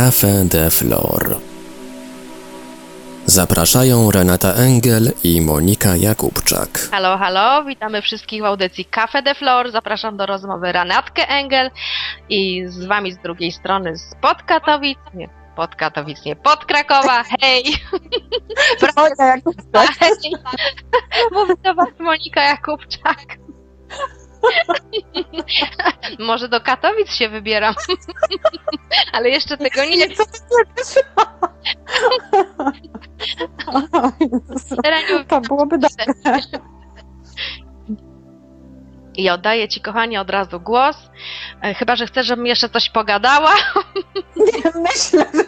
Café de Flor. Zapraszają Renata Engel i Monika Jakubczak. Halo, halo, witamy wszystkich w audycji Cafe de Flor. Zapraszam do rozmowy Renatkę Engel i z wami z drugiej strony z Podkatowic, nie pod Katowic, nie pod Krakowa, hej! Monika Jakubczak. Hej! Mówi do was Monika Jakubczak. Może do Katowic się wybieram, ale jeszcze tego nie wiem. To byłoby dobre. I oddaję ci, kochanie, od razu głos. E, Chyba, że chcesz, żebym jeszcze coś pogadała. Myślę, że,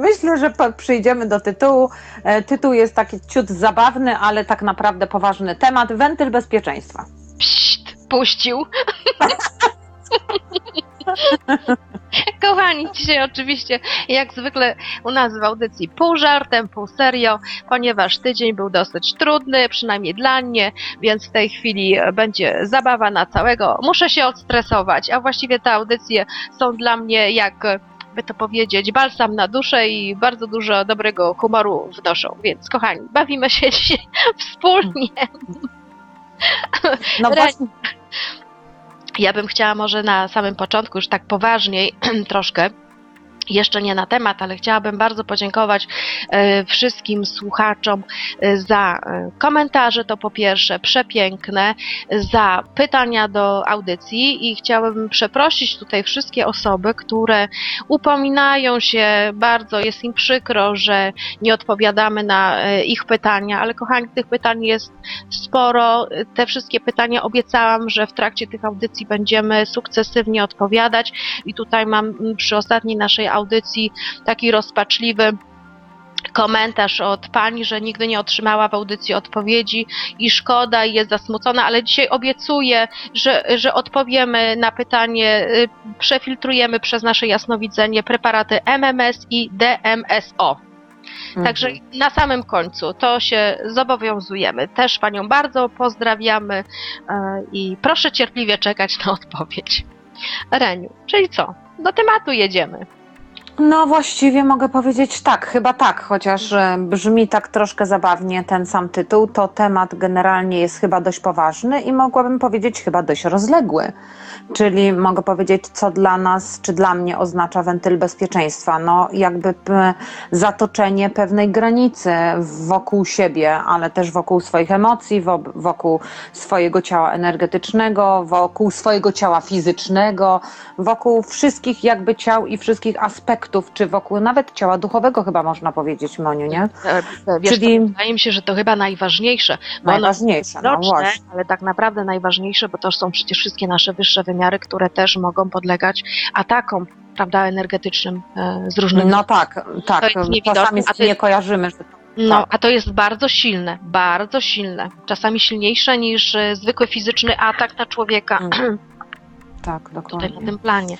myślę, że przyjdziemy do tytułu. E, Tytuł jest taki ciut zabawny, ale tak naprawdę poważny temat. Wentyl bezpieczeństwa. Psst, puścił. Kochani, dzisiaj oczywiście, jak zwykle u nas w audycji pół żartem, pół serio, ponieważ tydzień był dosyć trudny, przynajmniej dla mnie, więc w tej chwili będzie zabawa na całego. Muszę się odstresować, a właściwie te audycje są dla mnie jak by to powiedzieć, balsam na duszę i bardzo dużo dobrego humoru wnoszą. Więc kochani, bawimy się dzisiaj wspólnie. No właśnie, Ja bym chciała może na samym początku, już tak poważniej troszkę, jeszcze nie na temat, ale chciałabym bardzo podziękować e, wszystkim słuchaczom e, za e, komentarze, to po pierwsze przepiękne, za pytania do audycji i chciałabym przeprosić tutaj wszystkie osoby, które upominają się bardzo, jest im przykro, że nie odpowiadamy na ich pytania, ale kochani, tych pytań jest sporo. Te wszystkie pytania obiecałam, że w trakcie tych audycji będziemy sukcesywnie odpowiadać i tutaj mam przy ostatniej naszej audycji taki rozpaczliwy komentarz od pani, że nigdy nie otrzymała w audycji odpowiedzi i szkoda i jest zasmucona, ale dzisiaj obiecuję, że, że odpowiemy na pytanie, y, przefiltrujemy przez nasze jasnowidzenie preparaty MMS i DMSO. Także na samym końcu to się zobowiązujemy. Też Panią bardzo pozdrawiamy e, i proszę cierpliwie czekać na odpowiedź. Reniu, czyli co? Do tematu jedziemy. No właściwie mogę powiedzieć tak, chyba tak, chociaż e, brzmi tak troszkę zabawnie ten sam tytuł, to temat generalnie jest chyba dość poważny i mogłabym powiedzieć chyba dość rozległy. Czyli mogę powiedzieć, co dla nas, czy dla mnie oznacza wentyl bezpieczeństwa. No jakby zatoczenie pewnej granicy wokół siebie, ale też wokół swoich emocji, wo- wokół swojego ciała energetycznego, wokół swojego ciała fizycznego, wokół wszystkich jakby ciał i wszystkich aspektów, czy wokół nawet ciała duchowego chyba można powiedzieć, Moniu, nie? E, Wiesz, Czyli- to wydaje mi się, że to chyba najważniejsze. Bo ono Najważniejsze, no widoczne, właśnie. ale tak naprawdę najważniejsze, bo to są przecież wszystkie nasze wyższe wymiary, które też mogą podlegać atakom, prawda, energetycznym e, z różnych No tak, tak. To Czasami to nie kojarzymy, że No, Tak. a to jest bardzo silne, bardzo silne. Czasami silniejsze niż e, zwykły fizyczny atak na człowieka Mm, tak, tutaj na dokładnie. tym planie.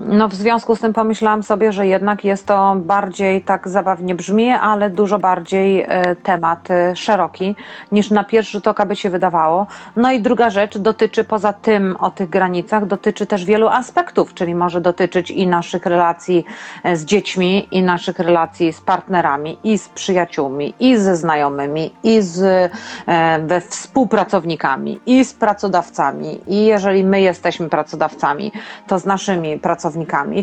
No w związku z tym pomyślałam sobie, że jednak jest to bardziej tak zabawnie brzmi, ale dużo bardziej e, temat e, szeroki niż na pierwszy rzut oka by się wydawało. No i druga rzecz dotyczy poza tym o tych granicach, dotyczy też wielu aspektów, czyli może dotyczyć i naszych relacji e, z dziećmi, i naszych relacji z partnerami, i z przyjaciółmi, i ze znajomymi, i z we współpracownikami, i z pracodawcami. I jeżeli my jesteśmy pracodawcami, to z naszymi pracownikami,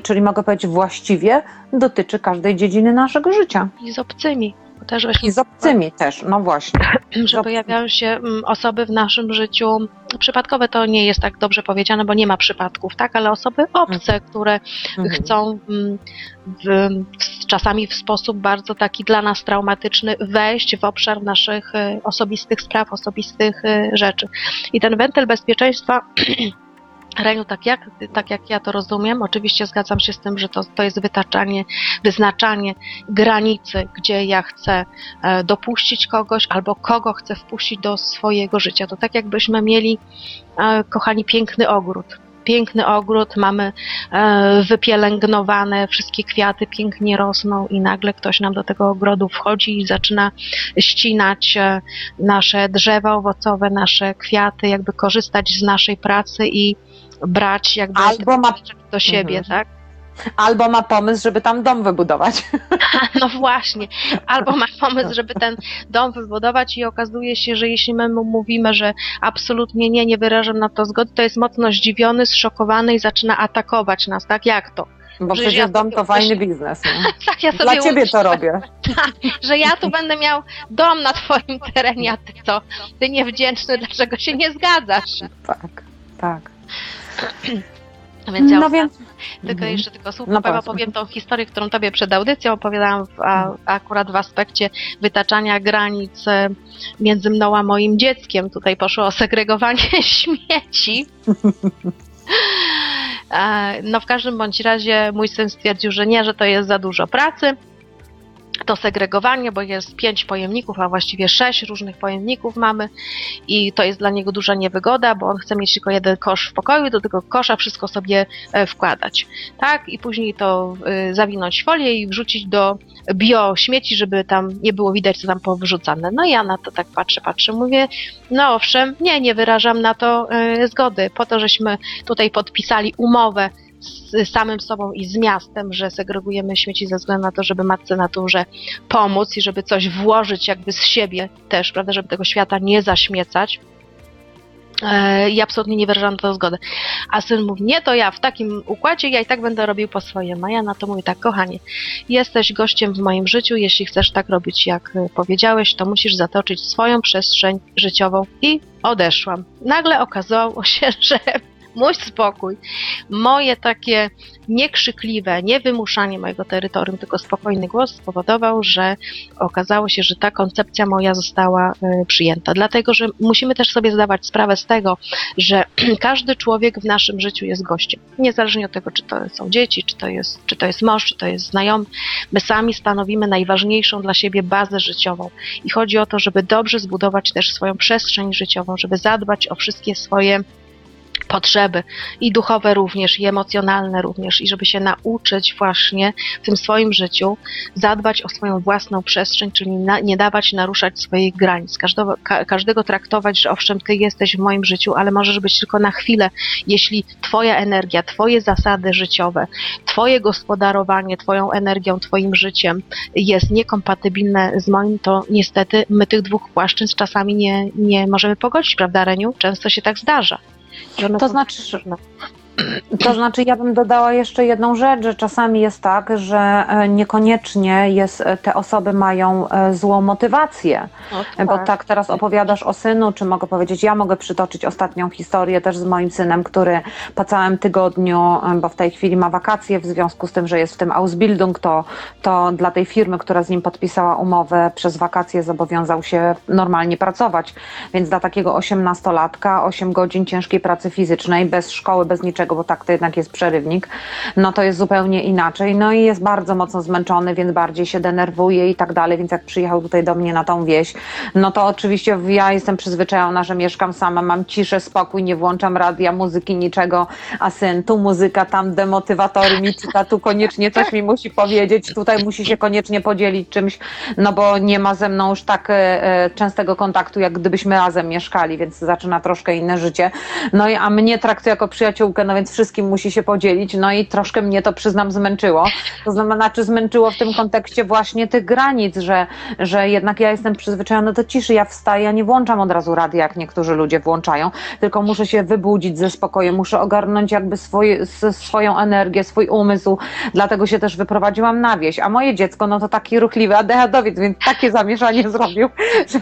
czyli mogę powiedzieć właściwie dotyczy każdej dziedziny naszego życia. I z obcymi. Też weźmy I z obcymi też, no właśnie. że pojawiają się mm, osoby w naszym życiu, przypadkowe to nie jest tak dobrze powiedziane, bo nie ma przypadków, tak, ale osoby obce, które Mhm. chcą mm, w, czasami w sposób bardzo taki dla nas traumatyczny wejść w obszar naszych e, osobistych spraw, osobistych e, rzeczy. I ten wentyl bezpieczeństwa Reniu, tak jak, tak jak ja to rozumiem, oczywiście zgadzam się z tym, że to, to jest wytaczanie, wyznaczanie granicy, gdzie ja chcę e, dopuścić kogoś albo kogo chcę wpuścić do swojego życia. To tak jakbyśmy mieli, e, kochani, piękny ogród. Piękny ogród, mamy e, wypielęgnowane, wszystkie kwiaty pięknie rosną i nagle ktoś nam do tego ogrodu wchodzi i zaczyna ścinać nasze drzewa owocowe, nasze kwiaty, jakby korzystać z naszej pracy i brać jakby Albo ma- do siebie, Mhm. tak? Albo ma pomysł, żeby tam dom wybudować. No właśnie, albo ma pomysł, żeby ten dom wybudować i okazuje się, że jeśli my mu mówimy, że absolutnie nie, nie wyrażam na to zgody, to jest mocno zdziwiony, zszokowany i zaczyna atakować nas, tak? Jak to? Bo Przecież przecież ja dom to fajny biznes. Nie? Tak, ja sobie Dla ciebie umyślę, to robię. że ja tu będę miał dom na twoim terenie, a ty co? Ty niewdzięczny, dlaczego się nie zgadzasz? Tak, tak. Więc ja No więc. Tylko Mhm. jeszcze tylko słówko No powiem, opowiem tą historię, którą tobie przed audycją opowiadałam w, a, akurat w aspekcie wytaczania granic e, między mną a moim dzieckiem. Tutaj poszło o segregowanie śmieci. E, No w każdym bądź razie mój syn stwierdził, że nie, że to jest za dużo pracy. To segregowanie, bo jest pięć pojemników, a właściwie sześć różnych pojemników mamy i to jest dla niego duża niewygoda, bo on chce mieć tylko jeden kosz w pokoju, do tego kosza wszystko sobie e, wkładać. Tak, i później to y, zawinąć folię i wrzucić do biośmieci, żeby tam nie było widać, co tam powrzucane. No ja na to tak patrzę, patrzę, mówię, no owszem, nie, nie wyrażam na to y, zgody, po to, żeśmy tutaj podpisali umowę z samym sobą i z miastem, że segregujemy śmieci ze względu na to, żeby matce naturze pomóc i żeby coś włożyć jakby z siebie też, prawda, żeby tego świata nie zaśmiecać. E, I absolutnie nie wyrażam na to zgody. A syn mówi, nie, to ja w takim układzie, ja i tak będę robił po swojemu. A ja na to mówię, tak, kochanie, jesteś gościem w moim życiu, jeśli chcesz tak robić, jak y, powiedziałeś, to musisz zatoczyć swoją przestrzeń życiową i odeszłam. Nagle okazało się, że mój spokój, moje takie niekrzykliwe, niewymuszanie mojego terytorium, tylko spokojny głos spowodował, że okazało się, że ta koncepcja moja została y, przyjęta. Dlatego, że musimy też sobie zdawać sprawę z tego, że każdy człowiek w naszym życiu jest gościem. Niezależnie od tego, czy to są dzieci, czy to jest, czy to jest mąż, czy to jest znajomy. My sami stanowimy najważniejszą dla siebie bazę życiową. I chodzi o to, żeby dobrze zbudować też swoją przestrzeń życiową, żeby zadbać o wszystkie swoje potrzeby i duchowe również, i emocjonalne również, i żeby się nauczyć właśnie w tym swoim życiu zadbać o swoją własną przestrzeń, czyli na, nie dawać naruszać swoich granic, każdego, ka, każdego traktować, że owszem, ty jesteś w moim życiu, ale możesz być tylko na chwilę, jeśli twoja energia, twoje zasady życiowe, twoje gospodarowanie twoją energią, twoim życiem jest niekompatybilne z moim, to niestety my tych dwóch płaszczyzn czasami nie, nie możemy pogodzić, prawda Reniu? Często się tak zdarza. Że one To znaczy, różne. To znaczy, ja bym dodała jeszcze jedną rzecz, że czasami jest tak, że e, niekoniecznie jest, e, te osoby mają e, złą motywację. No, Bo tak teraz opowiadasz o synu, czy mogę powiedzieć, ja mogę przytoczyć ostatnią historię też z moim synem, który po całym tygodniu, bo w tej chwili ma wakacje, w związku z tym, że jest w tym Ausbildung, to, to dla tej firmy, która z nim podpisała umowę, przez wakacje zobowiązał się normalnie pracować. Więc dla takiego osiemnastolatka 8 godzin ciężkiej pracy fizycznej, bez szkoły, bez niczego, bo tak to jednak jest przerywnik, no to jest zupełnie inaczej. No i jest bardzo mocno zmęczony, więc bardziej się denerwuje i tak dalej. Więc jak przyjechał tutaj do mnie na tą wieś, no to oczywiście ja jestem przyzwyczajona, że mieszkam sama, mam ciszę, spokój, nie włączam radia, muzyki, niczego, a syn, tu muzyka, tam demotywatory mi czyta, tu koniecznie coś mi musi powiedzieć, tutaj musi się koniecznie podzielić czymś, no bo nie ma ze mną już tak e, e, częstego kontaktu, jak gdybyśmy razem mieszkali, więc zaczyna troszkę inne życie. No i a mnie traktuje jako przyjaciółkę, no więc wszystkim musi się podzielić, no i troszkę mnie to przyznam zmęczyło. To znaczy zmęczyło w tym kontekście właśnie tych granic, że, że jednak ja jestem przyzwyczajona do ciszy, ja wstaję, ja nie włączam od razu radia, jak niektórzy ludzie włączają, tylko muszę się wybudzić ze spokojem, muszę ogarnąć jakby swoje, swoją energię, swój umysł, dlatego się też wyprowadziłam na wieś, a moje dziecko, no to taki ruchliwy adehadowiec, więc takie zamieszanie zrobił, że,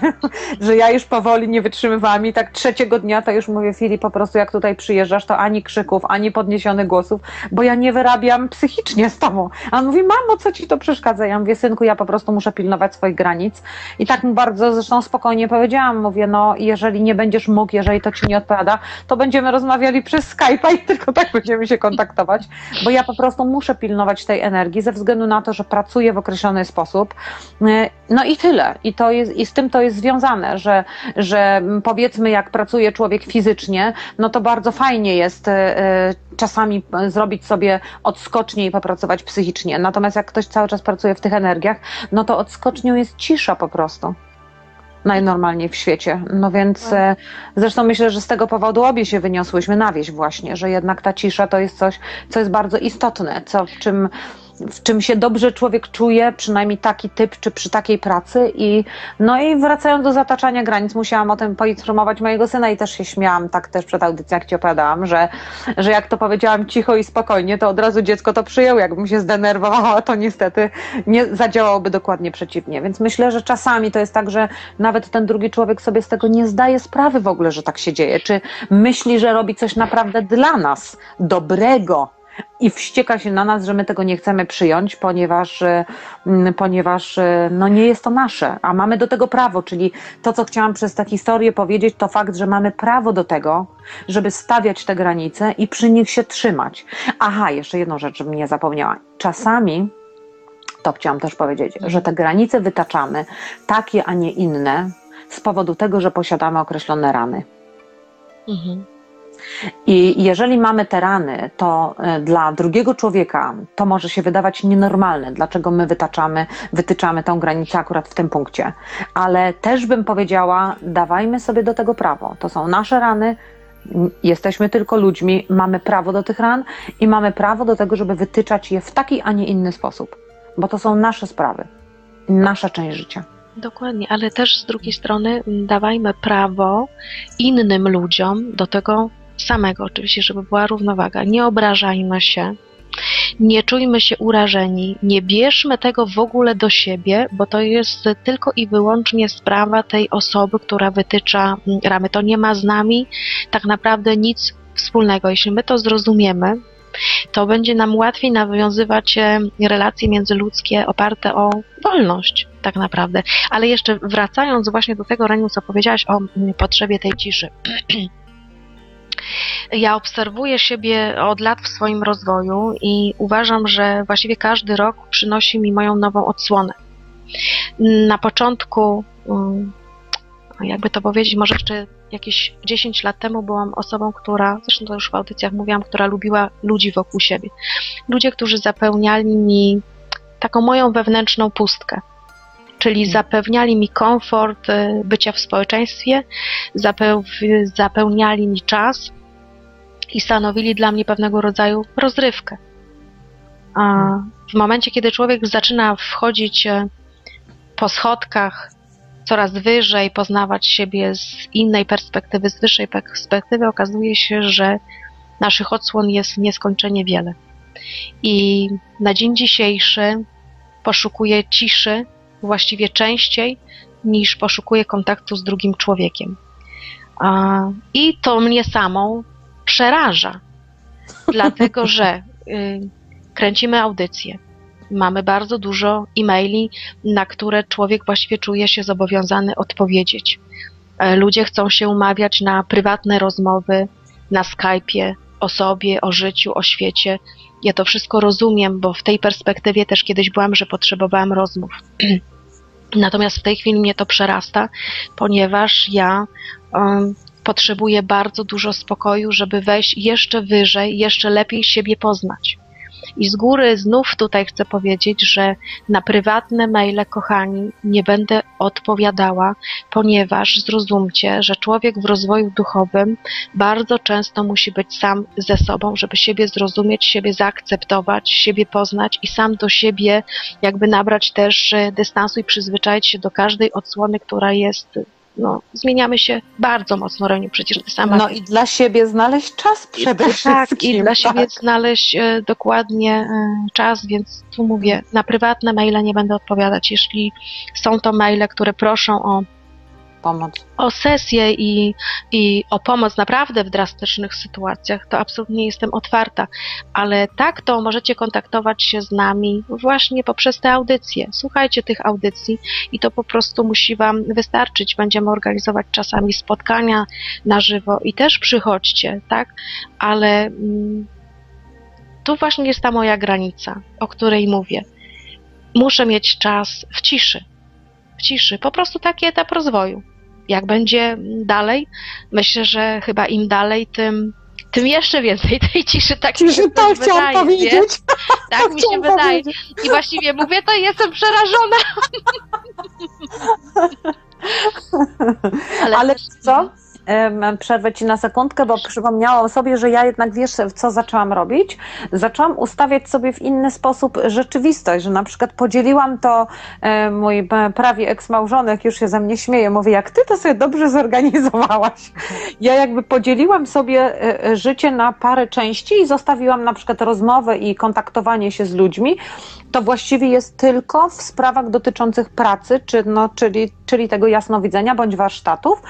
że ja już powoli nie wytrzymywałam. I tak trzeciego dnia to już mówię, Filip, po prostu jak tutaj przyjeżdżasz, to ani krzyków, ani podniesionych głosów, bo ja nie wyrabiam psychicznie z tobą. A on mówi, mamo, co ci to przeszkadza? Ja mówię, synku, ja po prostu muszę pilnować swoich granic. I tak mu bardzo zresztą spokojnie powiedziałam, mówię, no jeżeli nie będziesz mógł, jeżeli to ci nie odpowiada, to będziemy rozmawiali przez Skype'a i tylko tak będziemy się kontaktować, bo ja po prostu muszę pilnować tej energii ze względu na to, że pracuję w określony sposób. No i tyle. I, to jest, i z tym to jest związane, że, że powiedzmy, jak pracuje człowiek fizycznie, no to bardzo fajnie jest yy, czasami yy, zrobić sobie odskocznie i popracować psychicznie. Natomiast jak ktoś cały czas pracuje w tych energiach, no to odskocznią jest cisza po prostu. najnormalniej w świecie. No więc e, zresztą myślę, że z tego powodu obie się wyniosłyśmy na wieś właśnie, że jednak ta cisza to jest coś, co jest bardzo istotne, co w czym w czym się dobrze człowiek czuje, przynajmniej taki typ, czy przy takiej pracy. I, no i wracając do zataczania granic, musiałam o tym poinformować mojego syna i też się śmiałam, tak też przed audycją, jak ci opowiadałam, że, że jak to powiedziałam cicho i spokojnie, to od razu dziecko to przyjęło. Jakbym się zdenerwowała, to niestety nie zadziałałoby dokładnie przeciwnie. Więc myślę, że czasami to jest tak, że nawet ten drugi człowiek sobie z tego nie zdaje sprawy w ogóle, że tak się dzieje. Czy myśli, że robi coś naprawdę dla nas, dobrego, i wścieka się na nas, że my tego nie chcemy przyjąć, ponieważ, mm, ponieważ e, no nie jest to nasze, a mamy do tego prawo, czyli to, co chciałam przez tę historię powiedzieć, to fakt, że mamy prawo do tego, żeby stawiać te granice i przy nich się trzymać. Aha, jeszcze jedną rzecz, żebym nie zapomniała. Czasami to chciałam też powiedzieć, że te granice wytaczamy, takie, a nie inne, z powodu tego, że posiadamy określone rany. Mhm. I jeżeli mamy te rany, to e, dla drugiego człowieka to może się wydawać nienormalne, dlaczego my wytaczamy, wytyczamy tą granicę akurat w tym punkcie. Ale też bym powiedziała, dawajmy sobie do tego prawo. To są nasze rany, jesteśmy tylko ludźmi, mamy prawo do tych ran i mamy prawo do tego, żeby wytyczać je w taki, a nie inny sposób, bo to są nasze sprawy, nasza część życia. Dokładnie, ale też z drugiej strony dawajmy prawo innym ludziom do tego samego, oczywiście, żeby była równowaga. Nie obrażajmy się, nie czujmy się urażeni, nie bierzmy tego w ogóle do siebie, bo to jest tylko i wyłącznie sprawa tej osoby, która wytycza ramy. To nie ma z nami tak naprawdę nic wspólnego. Jeśli my to zrozumiemy, to będzie nam łatwiej nawiązywać e, relacje międzyludzkie oparte o wolność, tak naprawdę. Ale jeszcze wracając właśnie do tego, Reniu, co powiedziałaś o potrzebie tej ciszy. Ja obserwuję siebie od lat w swoim rozwoju i uważam, że właściwie każdy rok przynosi mi moją nową odsłonę. Na początku, mm, jakby to powiedzieć, może jeszcze jakieś 10 lat temu byłam osobą, która, zresztą to już w audycjach mówiłam, która lubiła ludzi wokół siebie. Ludzie, którzy zapełniali mi taką moją wewnętrzną pustkę czyli zapewniali mi komfort y, bycia w społeczeństwie, zapełniali mi czas i stanowili dla mnie pewnego rodzaju rozrywkę. A w momencie, kiedy człowiek zaczyna wchodzić y, po schodkach coraz wyżej, poznawać siebie z innej perspektywy, z wyższej perspektywy, okazuje się, że naszych odsłon jest nieskończenie wiele. I na dzień dzisiejszy poszukuję ciszy, właściwie częściej niż poszukuję kontaktu z drugim człowiekiem. I to mnie samą przeraża, dlatego że y, kręcimy audycje. Mamy bardzo dużo e-maili, na które człowiek właściwie czuje się zobowiązany odpowiedzieć. E, ludzie chcą się umawiać na prywatne rozmowy, na Skype'ie, o sobie, o życiu, o świecie. Ja to wszystko rozumiem, bo w tej perspektywie też kiedyś byłam, że potrzebowałam rozmów. Natomiast w tej chwili mnie to przerasta, ponieważ ja um, potrzebuję bardzo dużo spokoju, żeby wejść jeszcze wyżej, jeszcze lepiej siebie poznać. I z góry znów tutaj chcę powiedzieć, że na prywatne maile, kochani, nie będę odpowiadała, ponieważ zrozumcie, że człowiek w rozwoju duchowym bardzo często musi być sam ze sobą, żeby siebie zrozumieć, siebie zaakceptować, siebie poznać i sam do siebie jakby nabrać też dystansu i przyzwyczaić się do każdej odsłony, która jest no, zmieniamy się bardzo mocno, Reniu, przecież ty sama... No i dla siebie znaleźć czas przede tak, wszystkim. Tak, i dla siebie znaleźć e, dokładnie e, czas, więc tu mówię, na prywatne maile nie będę odpowiadać. Jeśli są to maile, które proszą o pomoc. O sesję i, i o pomoc naprawdę w drastycznych sytuacjach, to absolutnie jestem otwarta, ale tak to możecie kontaktować się z nami właśnie poprzez te audycje. Słuchajcie tych audycji i to po prostu musi Wam wystarczyć. Będziemy organizować czasami spotkania na żywo i też przychodźcie, tak? Ale mm, tu właśnie jest ta moja granica, o której mówię. Muszę mieć czas w ciszy. W ciszy. Po prostu taki etap rozwoju jak będzie dalej, myślę, że chyba im dalej, tym, tym jeszcze więcej tej ciszy. Tak ciszy, mi się to chciałam powiedzieć. Tak to mi się wydaje. I właściwie mówię to jestem przerażona. Ale, Ale też- co? Przerwę ci na sekundkę, bo przypomniałam sobie, że ja jednak wiesz, co zaczęłam robić? Zaczęłam ustawiać sobie w inny sposób rzeczywistość, że na przykład podzieliłam to, mój prawie eksmałżonek już się ze mnie śmieje, mówi, jak ty to sobie dobrze zorganizowałaś. Ja jakby podzieliłam sobie e, e, życie na parę części i zostawiłam na przykład rozmowę i kontaktowanie się z ludźmi. To właściwie jest tylko w sprawach dotyczących pracy, czy, no, czyli, czyli tego jasnowidzenia bądź warsztatów.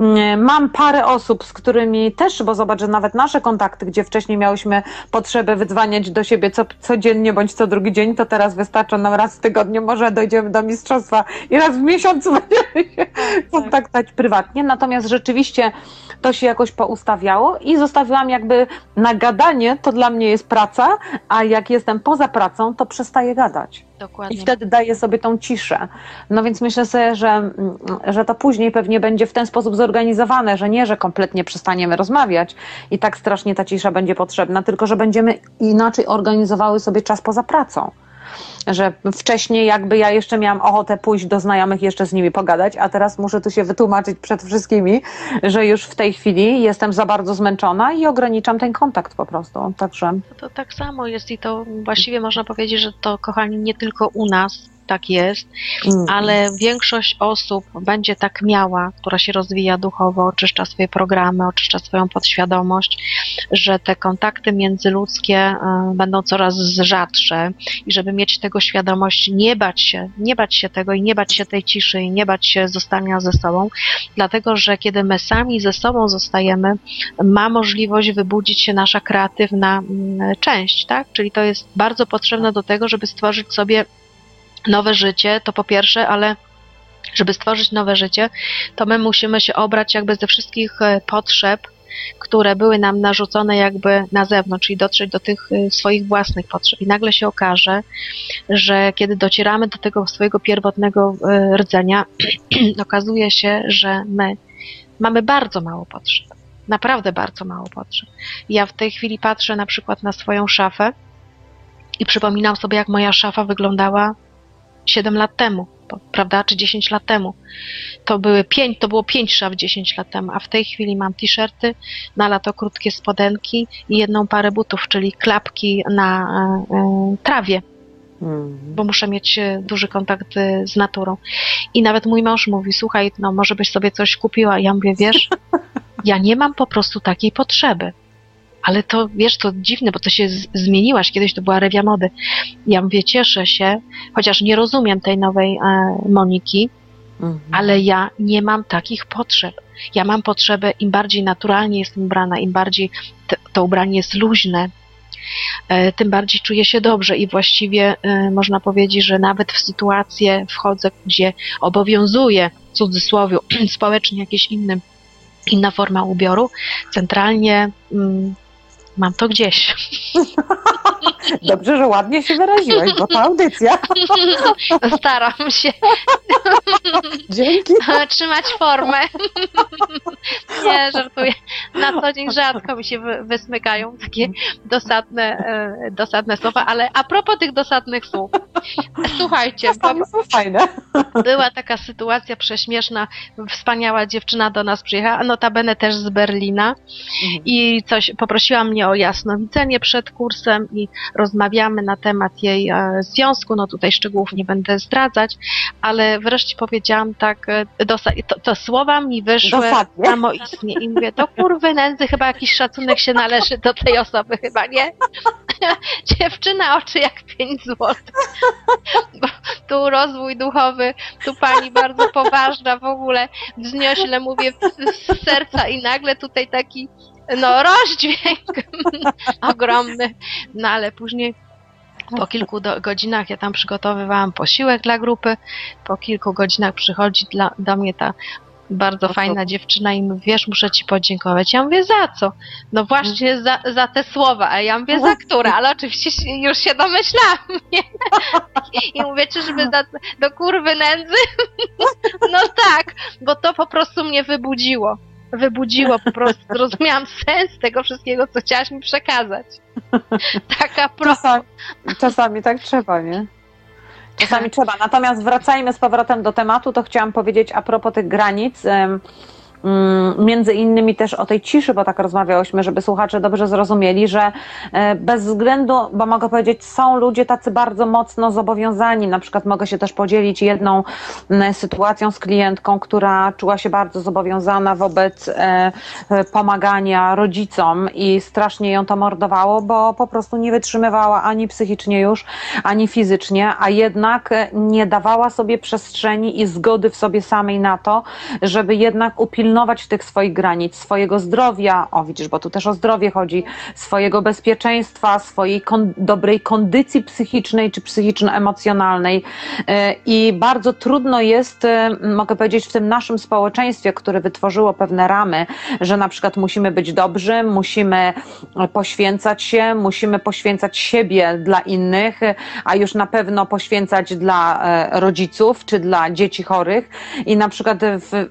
Mm, Mam parę osób, z którymi też, bo zobacz, że nawet nasze kontakty, gdzie wcześniej miałyśmy potrzebę wydzwaniać do siebie co, codziennie bądź co drugi dzień, to teraz wystarcza nam raz w tygodniu, może dojdziemy do mistrzostwa i raz w miesiącu będziemy się kontaktować prywatnie. Natomiast rzeczywiście to się jakoś poustawiało i zostawiłam jakby na gadanie, to dla mnie jest praca, a jak jestem poza pracą, to przestaję gadać. Dokładnie. I wtedy daję sobie tą ciszę. No więc myślę sobie, że, mm, że to później pewnie będzie w ten sposób zorganizowane, że nie, że kompletnie przestaniemy rozmawiać i tak strasznie ta cisza będzie potrzebna, tylko że będziemy inaczej organizowały sobie czas poza pracą. Że wcześniej jakby ja jeszcze miałam ochotę pójść do znajomych, jeszcze z nimi pogadać, a teraz muszę tu się wytłumaczyć przed wszystkimi, że już w tej chwili jestem za bardzo zmęczona i ograniczam ten kontakt po prostu. Także To tak samo jest i to właściwie można powiedzieć, że to, kochani, nie tylko u nas tak jest, mm, ale większość osób będzie tak miała, która się rozwija duchowo, oczyszcza swoje programy, oczyszcza swoją podświadomość, że te kontakty międzyludzkie y, będą coraz rzadsze i żeby mieć tego świadomość, nie bać się, nie bać się tego i nie bać się tej ciszy i nie bać się zostania ze sobą, dlatego że kiedy my sami ze sobą zostajemy, ma możliwość wybudzić się nasza kreatywna mm, część, tak? Czyli to jest bardzo potrzebne do tego, żeby stworzyć sobie nowe życie, to po pierwsze, ale żeby stworzyć nowe życie, to my musimy się obrać jakby ze wszystkich e, potrzeb, które były nam narzucone jakby na zewnątrz, czyli dotrzeć do tych e, swoich własnych potrzeb. I nagle się okaże, że kiedy docieramy do tego swojego pierwotnego e, rdzenia, okazuje się, że my mamy bardzo mało potrzeb. Naprawdę bardzo mało potrzeb. Ja w tej chwili patrzę na przykład na swoją szafę i przypominam sobie, jak moja szafa wyglądała 7 lat temu, prawda, czy 10 lat temu. To były pięć, to było 5 szaf 10 lat temu, a w tej chwili mam t-shirty, na lato krótkie spodenki i jedną parę butów, czyli klapki na e, trawie, mm. bo muszę mieć e, duży kontakt z naturą. I nawet mój mąż mówi, słuchaj, no może byś sobie coś kupiła. Ja mówię, wiesz, ja nie mam po prostu takiej potrzeby. Ale to, wiesz, to dziwne, bo to się zmieniłaś. Kiedyś to była rewia mody. Ja mówię, cieszę się, chociaż nie rozumiem tej nowej e, Moniki, Mhm. ale ja nie mam takich potrzeb. Ja mam potrzebę, im bardziej naturalnie jestem ubrana, im bardziej te, to ubranie jest luźne, e, tym bardziej czuję się dobrze i właściwie e, można powiedzieć, że nawet w sytuację wchodzę, gdzie obowiązuje w cudzysłowie społecznie jakieś inny, inna forma ubioru, centralnie mm, mam to gdzieś. Dobrze, że ładnie się wyraziłeś, bo to audycja. Staram się Dzięki. trzymać formę. Nie, żartuję. Na co dzień rzadko mi się wy, wysmykają takie dosadne, e, dosadne słowa, ale a propos tych dosadnych słów. Słuchajcie, bo fajne. była taka sytuacja prześmieszna, wspaniała dziewczyna do nas przyjechała, notabene też z Berlina i coś poprosiła mnie o jasnowidzenie przed kursem i rozmawiamy na temat jej e, związku, no tutaj szczegółów nie będę zdradzać, ale wreszcie powiedziałam tak, e, to, to słowa mi wyszły Dosadnie. samoistnie i mówię, do kurwy nędzy chyba jakiś szacunek się należy do tej osoby, chyba nie? Dziewczyna oczy jak 5 złotych. Tu rozwój duchowy, tu pani bardzo poważna w ogóle, wzniośle mówię z serca i nagle tutaj taki no rozdźwięk ogromny, no ale później po kilku do, godzinach ja tam przygotowywałam posiłek dla grupy, po kilku godzinach przychodzi dla, do mnie ta bardzo to- fajna dziewczyna i mówi, wiesz, muszę ci podziękować. Ja mówię, za co? No właśnie za, za te słowa, a ja mówię, za które? Ale oczywiście już się domyślałam, nie? I mówię, czyżby za, do kurwy nędzy? No tak, bo to po prostu mnie wybudziło. Wybudziło po prostu, zrozumiałam sens tego wszystkiego, co chciałaś mi przekazać. Taka prosta. Czasami, czasami tak trzeba, nie? Czasami trzeba. Natomiast wracajmy z powrotem do tematu, to chciałam powiedzieć a propos tych granic. Mm, Między innymi też o tej ciszy, bo tak rozmawiałyśmy, żeby słuchacze dobrze zrozumieli, że e, bez względu, bo mogę powiedzieć, są ludzie tacy bardzo mocno zobowiązani. Na przykład mogę się też podzielić jedną m, sytuacją z klientką, która czuła się bardzo zobowiązana wobec e, e, pomagania rodzicom i strasznie ją to mordowało, bo po prostu nie wytrzymywała ani psychicznie już, ani fizycznie, a jednak nie dawała sobie przestrzeni i zgody w sobie samej na to, żeby jednak upilnować tych swoich granic, swojego zdrowia, o widzisz, bo tu też o zdrowie chodzi, swojego bezpieczeństwa, swojej kon- dobrej kondycji psychicznej czy psychiczno-emocjonalnej. E, I bardzo trudno jest, e, mogę powiedzieć, w tym naszym społeczeństwie, które wytworzyło pewne ramy, że na przykład musimy być dobrzy, musimy poświęcać się, musimy poświęcać siebie dla innych, a już na pewno poświęcać dla e, rodziców czy dla dzieci chorych. I na przykład w,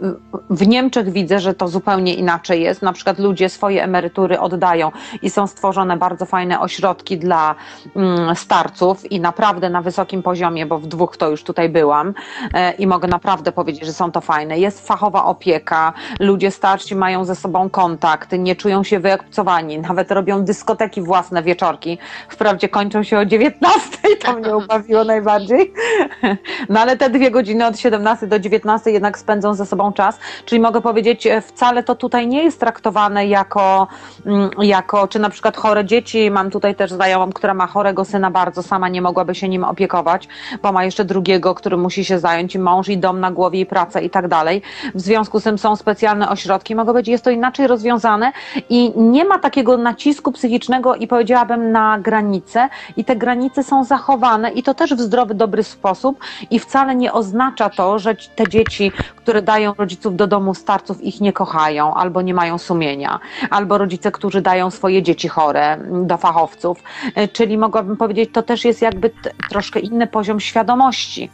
w Niemczech widzę, że to zupełnie inaczej jest. Na przykład ludzie swoje emerytury oddają i są stworzone bardzo fajne ośrodki dla mm, starców i naprawdę na wysokim poziomie, bo w dwóch to już tutaj byłam e, i mogę naprawdę powiedzieć, że są to fajne. Jest fachowa opieka, ludzie starsi mają ze sobą kontakt, nie czują się wyobcowani, nawet robią dyskoteki własne wieczorki. Wprawdzie kończą się o 19, to mnie ubawiło najbardziej. No ale te dwie godziny od 17 do 19 jednak spędzą ze sobą czas, czyli mogę powiedzieć, e, wcale to tutaj nie jest traktowane jako, mm, jako czy na przykład chore dzieci. Mam tutaj też znajomą, która ma chorego syna bardzo, sama nie mogłaby się nim opiekować, bo ma jeszcze drugiego, który musi się zająć i mąż, i dom na głowie, i pracę i tak dalej. W związku z tym są specjalne ośrodki, mogę powiedzieć, jest to inaczej rozwiązane i nie ma takiego nacisku psychicznego i powiedziałabym na granice i te granice są zachowane i to też w zdrowy, dobry sposób i wcale nie oznacza to, że te dzieci, które dają rodziców do domu ich nie kochają albo nie mają sumienia, albo rodzice, którzy dają swoje dzieci chore mm, do fachowców, E, czyli mogłabym powiedzieć, to też jest jakby troszkę inny poziom świadomości.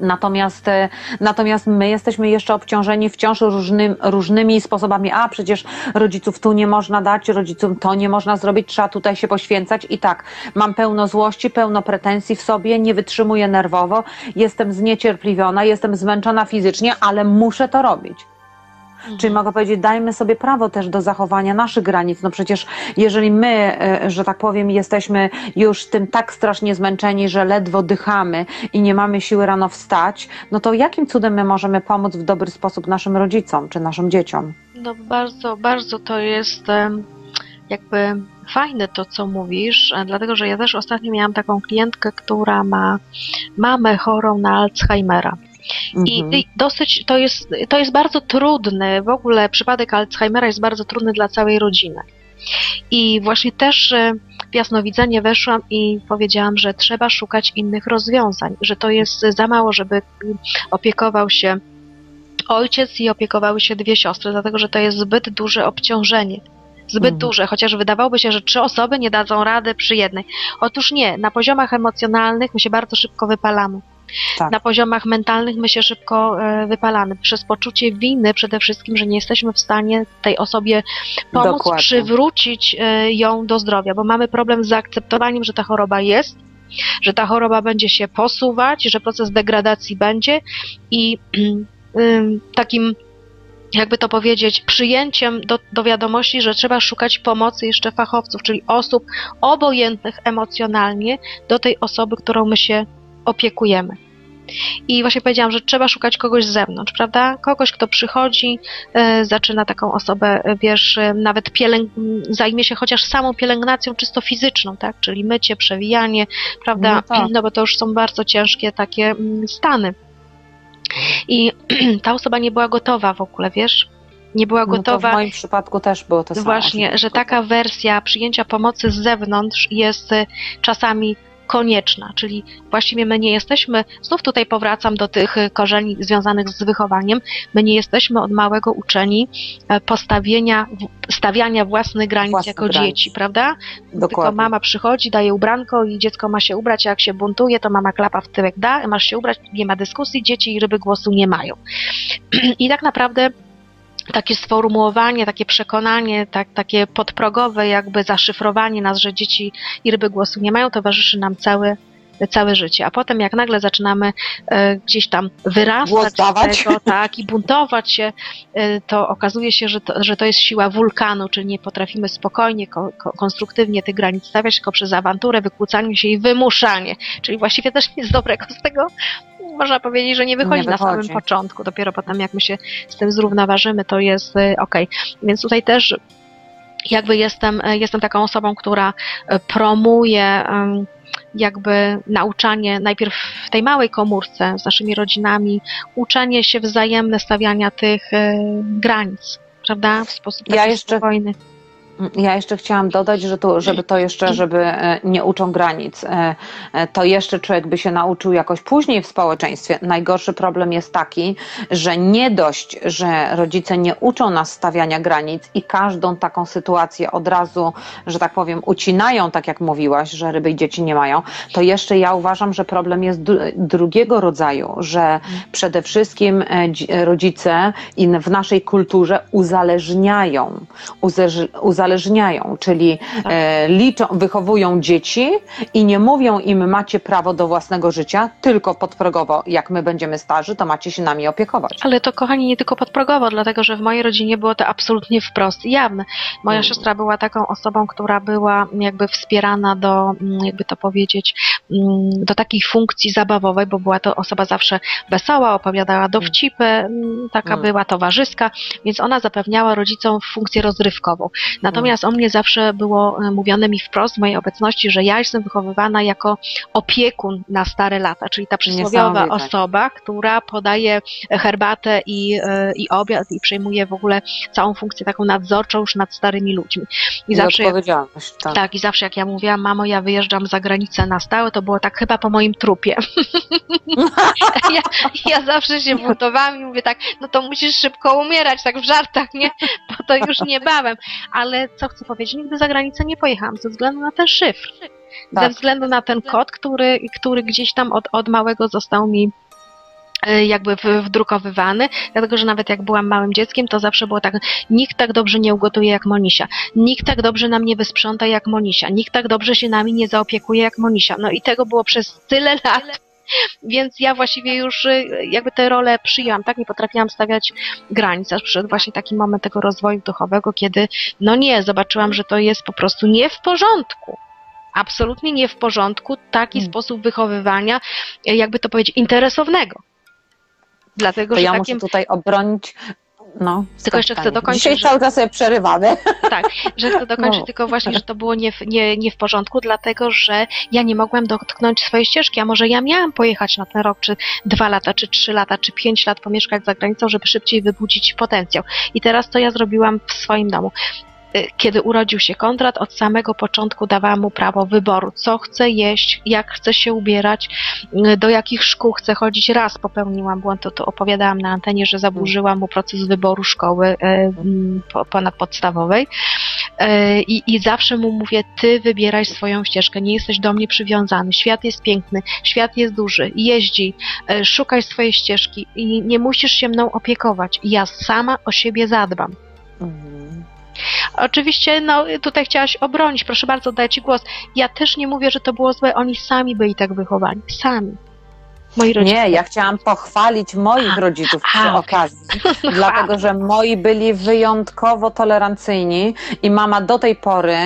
Natomiast, e, natomiast my jesteśmy jeszcze obciążeni wciąż różnym, różnymi sposobami. A przecież rodziców tu nie można dać, rodzicom to nie można zrobić, trzeba tutaj się poświęcać. I tak, mam pełno złości, pełno pretensji w sobie, nie wytrzymuję nerwowo, jestem zniecierpliwiona, jestem zmęczona fizycznie, ale muszę to robić. Czyli mogę powiedzieć, dajmy sobie prawo też do zachowania naszych granic. No przecież jeżeli my, e, że tak powiem, jesteśmy już tym tak strasznie zmęczeni, że ledwo dychamy i nie mamy siły rano wstać, no to jakim cudem my możemy pomóc w dobry sposób naszym rodzicom czy naszym dzieciom? No bardzo, bardzo to jest jakby fajne to, co mówisz, e, dlatego że ja też ostatnio miałam taką klientkę, która ma mamę chorą na Alzheimera. I, Mhm. I dosyć to jest, to jest bardzo trudny, w ogóle przypadek Alzheimera jest bardzo trudny dla całej rodziny. I właśnie też w jasnowidzenie weszłam i powiedziałam, że trzeba szukać innych rozwiązań, że to jest za mało, żeby opiekował się ojciec i opiekowały się dwie siostry, dlatego że to jest zbyt duże obciążenie. Zbyt Mhm. duże, chociaż wydawałoby się, że trzy osoby nie dadzą rady przy jednej. Otóż nie, na poziomach emocjonalnych my się bardzo szybko wypalamy. Tak. Na poziomach mentalnych my się szybko e, wypalamy. Przez poczucie winy przede wszystkim, że nie jesteśmy w stanie tej osobie pomóc Dokładnie. przywrócić e, ją do zdrowia, bo mamy problem z zaakceptowaniem, że ta choroba jest, że ta choroba będzie się posuwać, że proces degradacji będzie i takim jakby to powiedzieć, przyjęciem do, do wiadomości, że trzeba szukać pomocy jeszcze fachowców, czyli osób obojętnych emocjonalnie do tej osoby, którą my się opiekujemy. I właśnie powiedziałam, że trzeba szukać kogoś z zewnątrz, prawda? Kogoś, kto przychodzi, e, zaczyna taką osobę, e, wiesz, e, nawet pielęg- zajmie się chociaż samą pielęgnacją czysto fizyczną, tak? Czyli mycie, przewijanie, prawda? No tak. no bo to już są bardzo ciężkie takie mm, stany. I ta osoba nie była gotowa w ogóle, wiesz? Nie była No to w gotowa. moim przypadku też było to samo. Właśnie, że taka wersja przyjęcia pomocy z zewnątrz jest y, czasami konieczna, czyli właściwie my nie jesteśmy, znów tutaj powracam do tych y, korzeni związanych z wychowaniem, my nie jesteśmy od małego uczeni e, postawienia, stawiania własnych granic jako granic. dzieci, prawda? Tylko Dokładnie. mama przychodzi, daje ubranko i dziecko ma się ubrać, a jak się buntuje, to mama klapa w tyłek da, masz się ubrać, nie ma dyskusji, dzieci i ryby głosu nie mają. I tak naprawdę takie sformułowanie, takie przekonanie, tak, takie podprogowe jakby zaszyfrowanie nas, że dzieci i ryby głosu nie mają, towarzyszy nam cały całe życie, a potem jak nagle zaczynamy e, gdzieś tam wyrastać z tego, tak, i buntować się, e, to okazuje się, że to, że to jest siła wulkanu, czyli nie potrafimy spokojnie, ko, ko, konstruktywnie tych granic stawiać, tylko przez awanturę, wykłócanie się i wymuszanie, czyli właściwie też nic dobrego z tego można powiedzieć, że nie wychodzi, Nie na samym wychodzi. początku. Dopiero potem, jak my się z tym zrównoważymy, to jest ok. Więc tutaj też jakby jestem, e, jestem taką osobą, która e, promuje jakby nauczanie najpierw w tej małej komórce z naszymi rodzinami, uczenie się wzajemne stawiania tych e, granic, prawda? W sposób Ja taki jeszcze- spokojny. Ja jeszcze chciałam dodać, że to, żeby to jeszcze, żeby e, nie uczą granic, e, e, to jeszcze człowiek by się nauczył jakoś później w społeczeństwie. Najgorszy problem jest taki, że nie dość, że rodzice nie uczą nas stawiania granic i każdą taką sytuację od razu, że tak powiem, ucinają, tak jak mówiłaś, że ryby i dzieci nie mają, to jeszcze ja uważam, że problem jest dru- drugiego rodzaju, że przede wszystkim dzi- rodzice w naszej kulturze uzależniają, uzeż- uzależniają, czyli Tak. e, liczą, wychowują dzieci i nie mówią im macie prawo do własnego życia, tylko podprogowo, jak my będziemy starzy, to macie się nami opiekować. Ale to, kochani, nie tylko podprogowo, dlatego że w mojej rodzinie było to absolutnie wprost jawne. Moja Mm. siostra była taką osobą, która była jakby wspierana do, mm, jakby to powiedzieć, mm, do takiej funkcji zabawowej, bo była to osoba zawsze wesoła, opowiadała dowcipy, taka była towarzyska, więc ona zapewniała rodzicom funkcję rozrywkową. Natomiast o mnie zawsze było e, mówione mi wprost w mojej obecności, że ja jestem wychowywana jako opiekun na stare lata, czyli ta przysłowiowa osoba, która podaje herbatę i, e, i obiad i przejmuje w ogóle całą funkcję taką nadzorczą już nad starymi ludźmi. I I zawsze odpowiedzialność, tak. tak, i zawsze jak ja mówiłam, mamo, ja wyjeżdżam za granicę na stałe, to było tak chyba po moim trupie. ja, ja zawsze się buntowałam i mówię tak, no to musisz szybko umierać, tak w żartach, nie? Bo to już niebawem. Ale co chcę powiedzieć, nigdy za granicę nie pojechałam ze względu na ten szyfr. Ze Tak. względu na ten kod, który, który gdzieś tam od, od małego został mi e, jakby wdrukowywany, dlatego że nawet jak byłam małym dzieckiem, to zawsze było tak, nikt tak dobrze nie ugotuje jak Monisia, nikt tak dobrze nam nie wysprząta jak Monisia, nikt tak dobrze się nami nie zaopiekuje jak Monisia. No i tego było przez tyle lat, więc ja właściwie już y, jakby tę rolę przyjęłam, tak? Nie potrafiłam stawiać granic, aż przyszedł właśnie taki moment tego rozwoju duchowego, kiedy no nie, zobaczyłam, że to jest po prostu nie w porządku. Absolutnie nie w porządku taki Mm. sposób wychowywania, y, jakby to powiedzieć, interesownego. Dlatego, To że ja takim, muszę tutaj obronić. No, Tylko jeszcze chcę dokończyć, Dzisiaj że- cały czas sobie przerywamy. tak, że chcę dokończyć No. tylko właśnie, że to było nie w, nie, nie w porządku, dlatego że ja nie mogłam dotknąć swojej ścieżki, a może ja miałam pojechać na ten rok, czy dwa lata, czy trzy lata, czy pięć lat pomieszkać za granicą, żeby szybciej wybudzić potencjał. I teraz to ja zrobiłam w swoim domu. Kiedy urodził się Konrad, od samego początku dawałam mu prawo wyboru, co chce jeść, jak chce się ubierać, do jakich szkół chce chodzić. Raz popełniłam błąd, to, to opowiadałam na antenie, że zaburzyłam mu proces wyboru szkoły po- ponadpodstawowej. E, I, I zawsze mu mówię, ty wybieraj swoją ścieżkę, nie jesteś do mnie przywiązany. Świat jest piękny, świat jest duży, jeździ, e, szukaj swojej ścieżki i nie musisz się mną opiekować. Ja sama o siebie zadbam. Mhm. Oczywiście, no tutaj chciałaś obronić, proszę bardzo, daję Ci głos. Ja też nie mówię, że to było złe, oni sami byli tak wychowani, sami. Moi rodzice. Nie, ja chciałam pochwalić moich rodziców przy A, okazji, dlatego że moi byli wyjątkowo tolerancyjni i mama do tej pory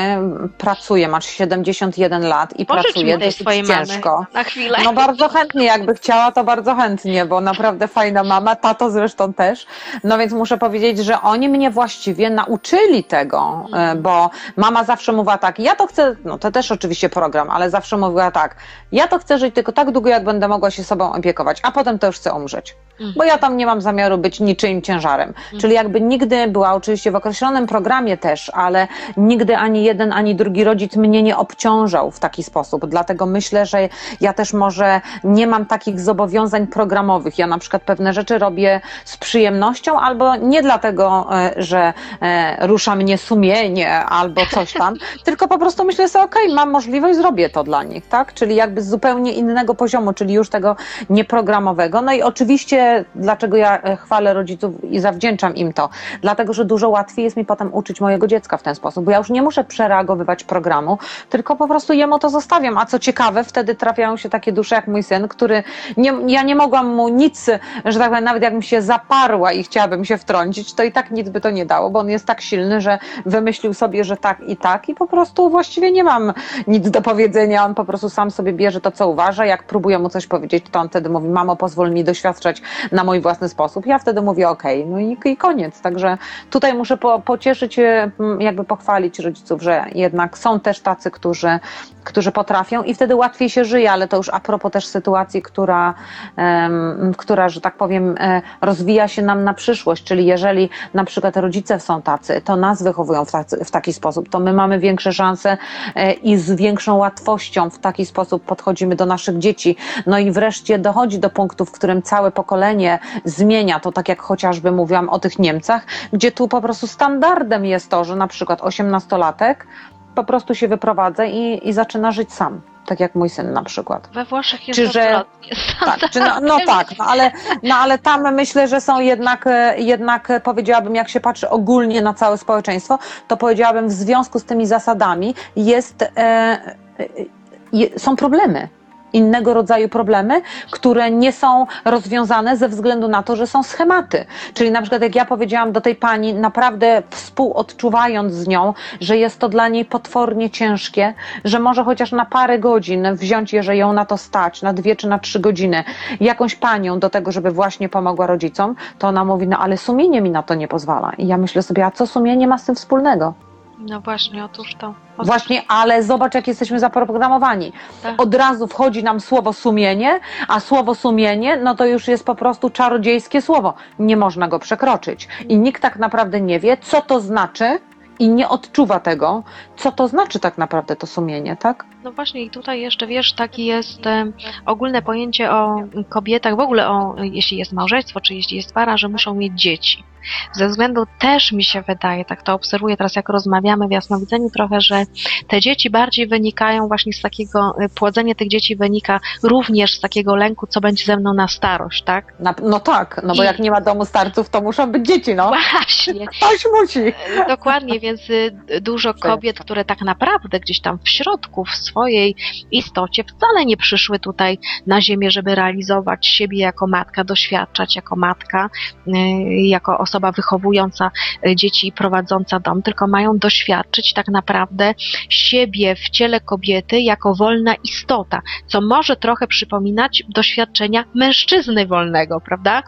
pracuje, masz 71 lat i Pożycz pracuje dosyć ciężko. mamy na chwilę. No bardzo chętnie, jakby chciała, to bardzo chętnie, bo naprawdę fajna mama, tato zresztą też. No więc muszę powiedzieć, że oni mnie właściwie nauczyli tego, e, bo mama zawsze mówiła tak, ja to chcę, no to też oczywiście program, ale zawsze mówiła tak, ja to chcę żyć tylko tak długo, jak będę mogła się sobą opiekować, a potem to już chcę umrzeć. Mhm. Bo ja tam nie mam zamiaru być niczyim ciężarem. Czyli jakby nigdy była oczywiście w określonym programie też, ale nigdy ani jeden, ani drugi rodzic mnie nie obciążał w taki sposób. Dlatego myślę, że ja też może nie mam takich zobowiązań programowych. Ja na przykład pewne rzeczy robię z przyjemnością albo nie dlatego, e, że e, rusza mnie sumienie albo coś tam, tylko po prostu myślę sobie, okej, mam możliwość, zrobię to dla nich, tak? Czyli jakby z zupełnie innego poziomu, czyli już tego nieprogramowego. No i oczywiście, dlaczego ja e, chwalę rodziców i zawdzięczam im to? Dlatego, że dużo łatwiej jest mi potem uczyć mojego dziecka w ten sposób, bo ja już nie muszę przereagowywać programu, tylko po prostu jemu to zostawiam. A co ciekawe, wtedy trafiają się takie dusze jak mój syn, który nie, ja nie mogłam mu nic, że tak powiem, nawet jakbym się zaparła i chciałabym się wtrącić, to i tak nic by to nie dało, bo on jest tak silny, że wymyślił sobie, że tak i tak i po prostu właściwie nie mam nic do powiedzenia. On po prostu sam sobie bierze to, co uważa. Jak próbuję mu coś powiedzieć, to on wtedy mówi, mamo, pozwól mi doświadczać na mój własny sposób. Ja wtedy mówię, okej, no i, i koniec. Także tutaj muszę po, pocieszyć, e, m, jakby pochwalić rodziców, że jednak są też tacy, którzy, którzy potrafią i wtedy łatwiej się żyje, ale to już a propos też sytuacji, która, która że tak powiem, e, rozwija się nam na przyszłość, czyli jeżeli na przykład rodzice są tacy, to nas wychowują w taki sposób, to my mamy większe szanse e, i z większą łatwością w taki sposób podchodzimy do naszych dzieci. No i wreszcie dochodzi do punktu, w którym całe pokolenie zmienia to, tak jak chociażby mówiłam o tych Niemcach, gdzie tu po prostu standardem jest to, że na przykład osiemnastolatek po prostu się wyprowadza i, i zaczyna żyć sam. Tak jak mój syn na przykład. We Włoszech jest Czy że-. Tak, czy no, no tak, no ale, no ale tam myślę, że są jednak, e, jednak e, powiedziałabym, jak się patrzy ogólnie na całe społeczeństwo, to powiedziałabym w związku z tymi zasadami jest, e, e, je, są problemy. Innego rodzaju problemy, które nie są rozwiązane ze względu na to, że są schematy. Czyli na przykład, jak ja powiedziałam do tej pani, naprawdę współodczuwając z nią, że jest to dla niej potwornie ciężkie, że może chociaż na parę godzin wziąć, jeżeli ją na to stać, na dwie czy na trzy godziny, jakąś panią do tego, żeby właśnie pomogła rodzicom, to ona mówi, no ale sumienie mi na to nie pozwala. I ja myślę sobie, a co sumienie ma z tym wspólnego? No właśnie, otóż to. Otóż Właśnie, ale zobacz, jak jesteśmy zaprogramowani. Tak. Od razu wchodzi nam słowo sumienie, a słowo sumienie, no to już jest po prostu czarodziejskie słowo. Nie można go przekroczyć. I nikt tak naprawdę nie wie, co to znaczy i nie odczuwa tego, co to znaczy tak naprawdę to sumienie, tak? No właśnie i tutaj jeszcze wiesz, takie jest em, ogólne pojęcie o kobietach, w ogóle o jeśli jest małżeństwo, czy jeśli jest para, że muszą mieć dzieci. Ze względu też mi się wydaje, tak to obserwuję teraz jak rozmawiamy w jasnowidzeniu trochę, że te dzieci bardziej wynikają właśnie z takiego, y, płodzenie tych dzieci wynika również z takiego lęku, co będzie ze mną na starość, tak? Na, no tak, no bo I- jak nie ma domu starców, to muszą być dzieci, no. Właśnie. Ktoś musi. Dokładnie, więc y, dużo kobiet, które tak naprawdę gdzieś tam w środku, w swojej istocie wcale nie przyszły tutaj na ziemię, żeby realizować siebie jako matka, doświadczać jako matka, y, jako osoba wychowująca y, dzieci i prowadząca dom, tylko mają doświadczyć tak naprawdę siebie w ciele kobiety jako wolna istota, co może trochę przypominać doświadczenia mężczyzny wolnego, prawda?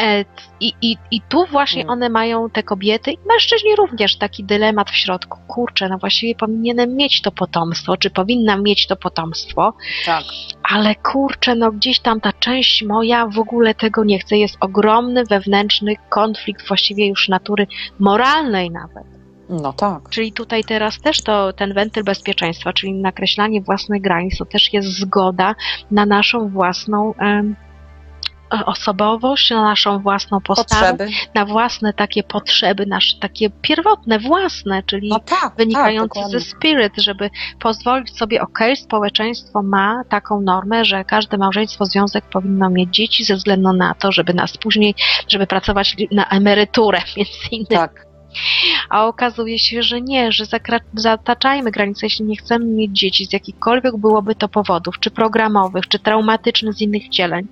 E, I, i, I tu właśnie Mm. one mają, te kobiety, i mężczyźni również, taki dylemat w środku. Kurczę, no właściwie powinienem mieć to potomstwo, czy powinnam mieć to potomstwo, Tak. ale kurczę, no gdzieś tam ta część moja w ogóle tego nie chce. Jest ogromny wewnętrzny konflikt, właściwie już natury moralnej nawet. No tak. Czyli tutaj teraz też to ten wentyl bezpieczeństwa, czyli nakreślanie własnych granic, to też jest zgoda na naszą własną em, osobowość, na naszą własną postawę, Potrzeby. na własne takie potrzeby, nasze takie pierwotne, własne, czyli No tak. wynikające tak, ze spirit, żeby pozwolić sobie, okej, społeczeństwo ma taką normę, że każde małżeństwo, związek powinno mieć dzieci ze względu na to, żeby nas później, żeby pracować na emeryturę, między innymi. Tak. A okazuje się, że nie, że zataczajmy granice, jeśli nie chcemy mieć dzieci z jakichkolwiek byłoby to powodów, czy programowych, czy traumatycznych z innych wcieleń,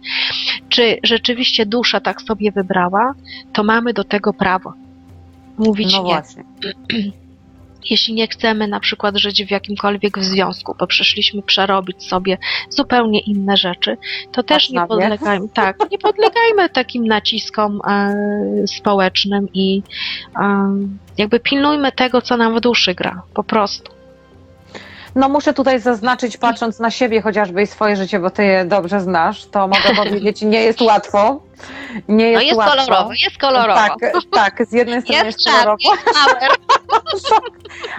czy rzeczywiście dusza tak sobie wybrała, to mamy do tego prawo. Mówić No nie. właśnie. Jeśli nie chcemy na przykład żyć w jakimkolwiek związku, bo przyszliśmy przerobić sobie zupełnie inne rzeczy, to też nie podlegajmy, tak, nie podlegajmy takim naciskom e, społecznym i e, jakby pilnujmy tego, co nam w duszy gra, po prostu. No muszę tutaj zaznaczyć, patrząc na siebie chociażby i swoje życie, bo ty je dobrze znasz, to mogę powiedzieć, nie jest łatwo. Nie jest No jest łatwo. kolorowo, jest kolorowo. Tak, tak, z jednej strony jest, Jest kolorowo,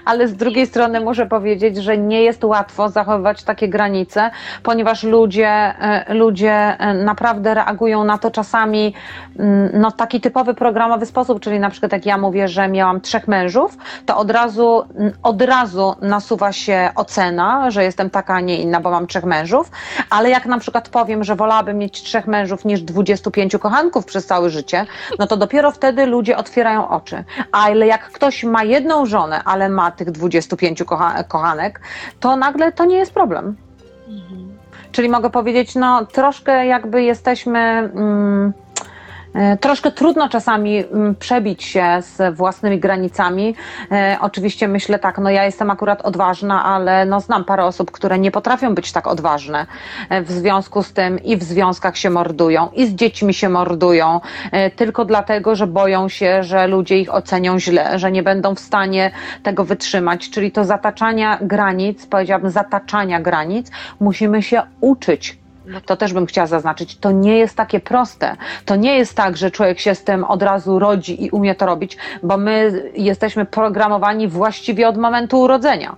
ale z drugiej strony muszę powiedzieć, że nie jest łatwo zachowywać takie granice, ponieważ ludzie, e, ludzie e, naprawdę reagują na to czasami mm, no, w taki typowy programowy sposób, czyli na przykład jak ja mówię, że miałam trzech mężów, to od razu, od razu nasuwa się ocena, że jestem taka, a nie inna, bo mam trzech mężów, ale jak na przykład powiem, że wolałabym mieć trzech mężów niż 25 kochanków przez całe życie, no to dopiero wtedy ludzie otwierają oczy. Ale jak ktoś ma jedną żonę, ale ma tych 25 kocha kochanek, to nagle to nie jest problem. Mhm. Czyli mogę powiedzieć, no troszkę jakby jesteśmy. Mm, Troszkę trudno czasami mm, przebić się z własnymi granicami. E, oczywiście myślę tak, no ja jestem akurat odważna, ale no znam parę osób, które nie potrafią być tak odważne. E, w związku z tym i w związkach się mordują, i z dziećmi się mordują, e, tylko dlatego, że boją się, że ludzie ich ocenią źle, że nie będą w stanie tego wytrzymać. Czyli to zataczania granic, powiedziałabym zataczania granic, musimy się uczyć to też bym chciała zaznaczyć, to nie jest takie proste. To nie jest tak, że człowiek się z tym od razu rodzi i umie to robić, bo my jesteśmy programowani właściwie od momentu urodzenia.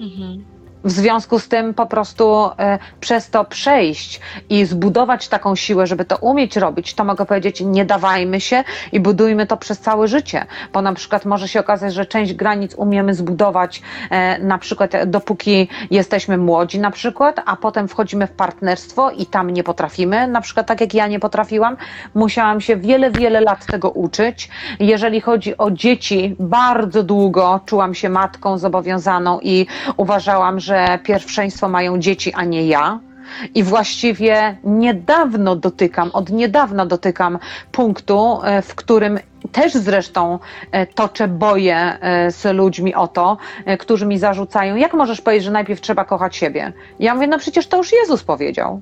Mhm. W związku z tym po prostu e, przez to przejść i zbudować taką siłę, żeby to umieć robić, to mogę powiedzieć, nie dawajmy się i budujmy to przez całe życie. Bo na przykład może się okazać, że część granic umiemy zbudować e, na przykład dopóki jesteśmy młodzi na przykład, a potem wchodzimy w partnerstwo i tam nie potrafimy, na przykład tak jak ja nie potrafiłam, musiałam się wiele, wiele lat tego uczyć. Jeżeli chodzi o dzieci, bardzo długo czułam się matką zobowiązaną i uważałam, że pierwszeństwo mają dzieci, a nie ja. I właściwie niedawno dotykam, od niedawna dotykam punktu, e, w którym też zresztą e, toczę boje e, z ludźmi o to, którzy mi zarzucają, jak możesz powiedzieć, że najpierw trzeba kochać siebie? Ja mówię, no przecież to już Jezus powiedział.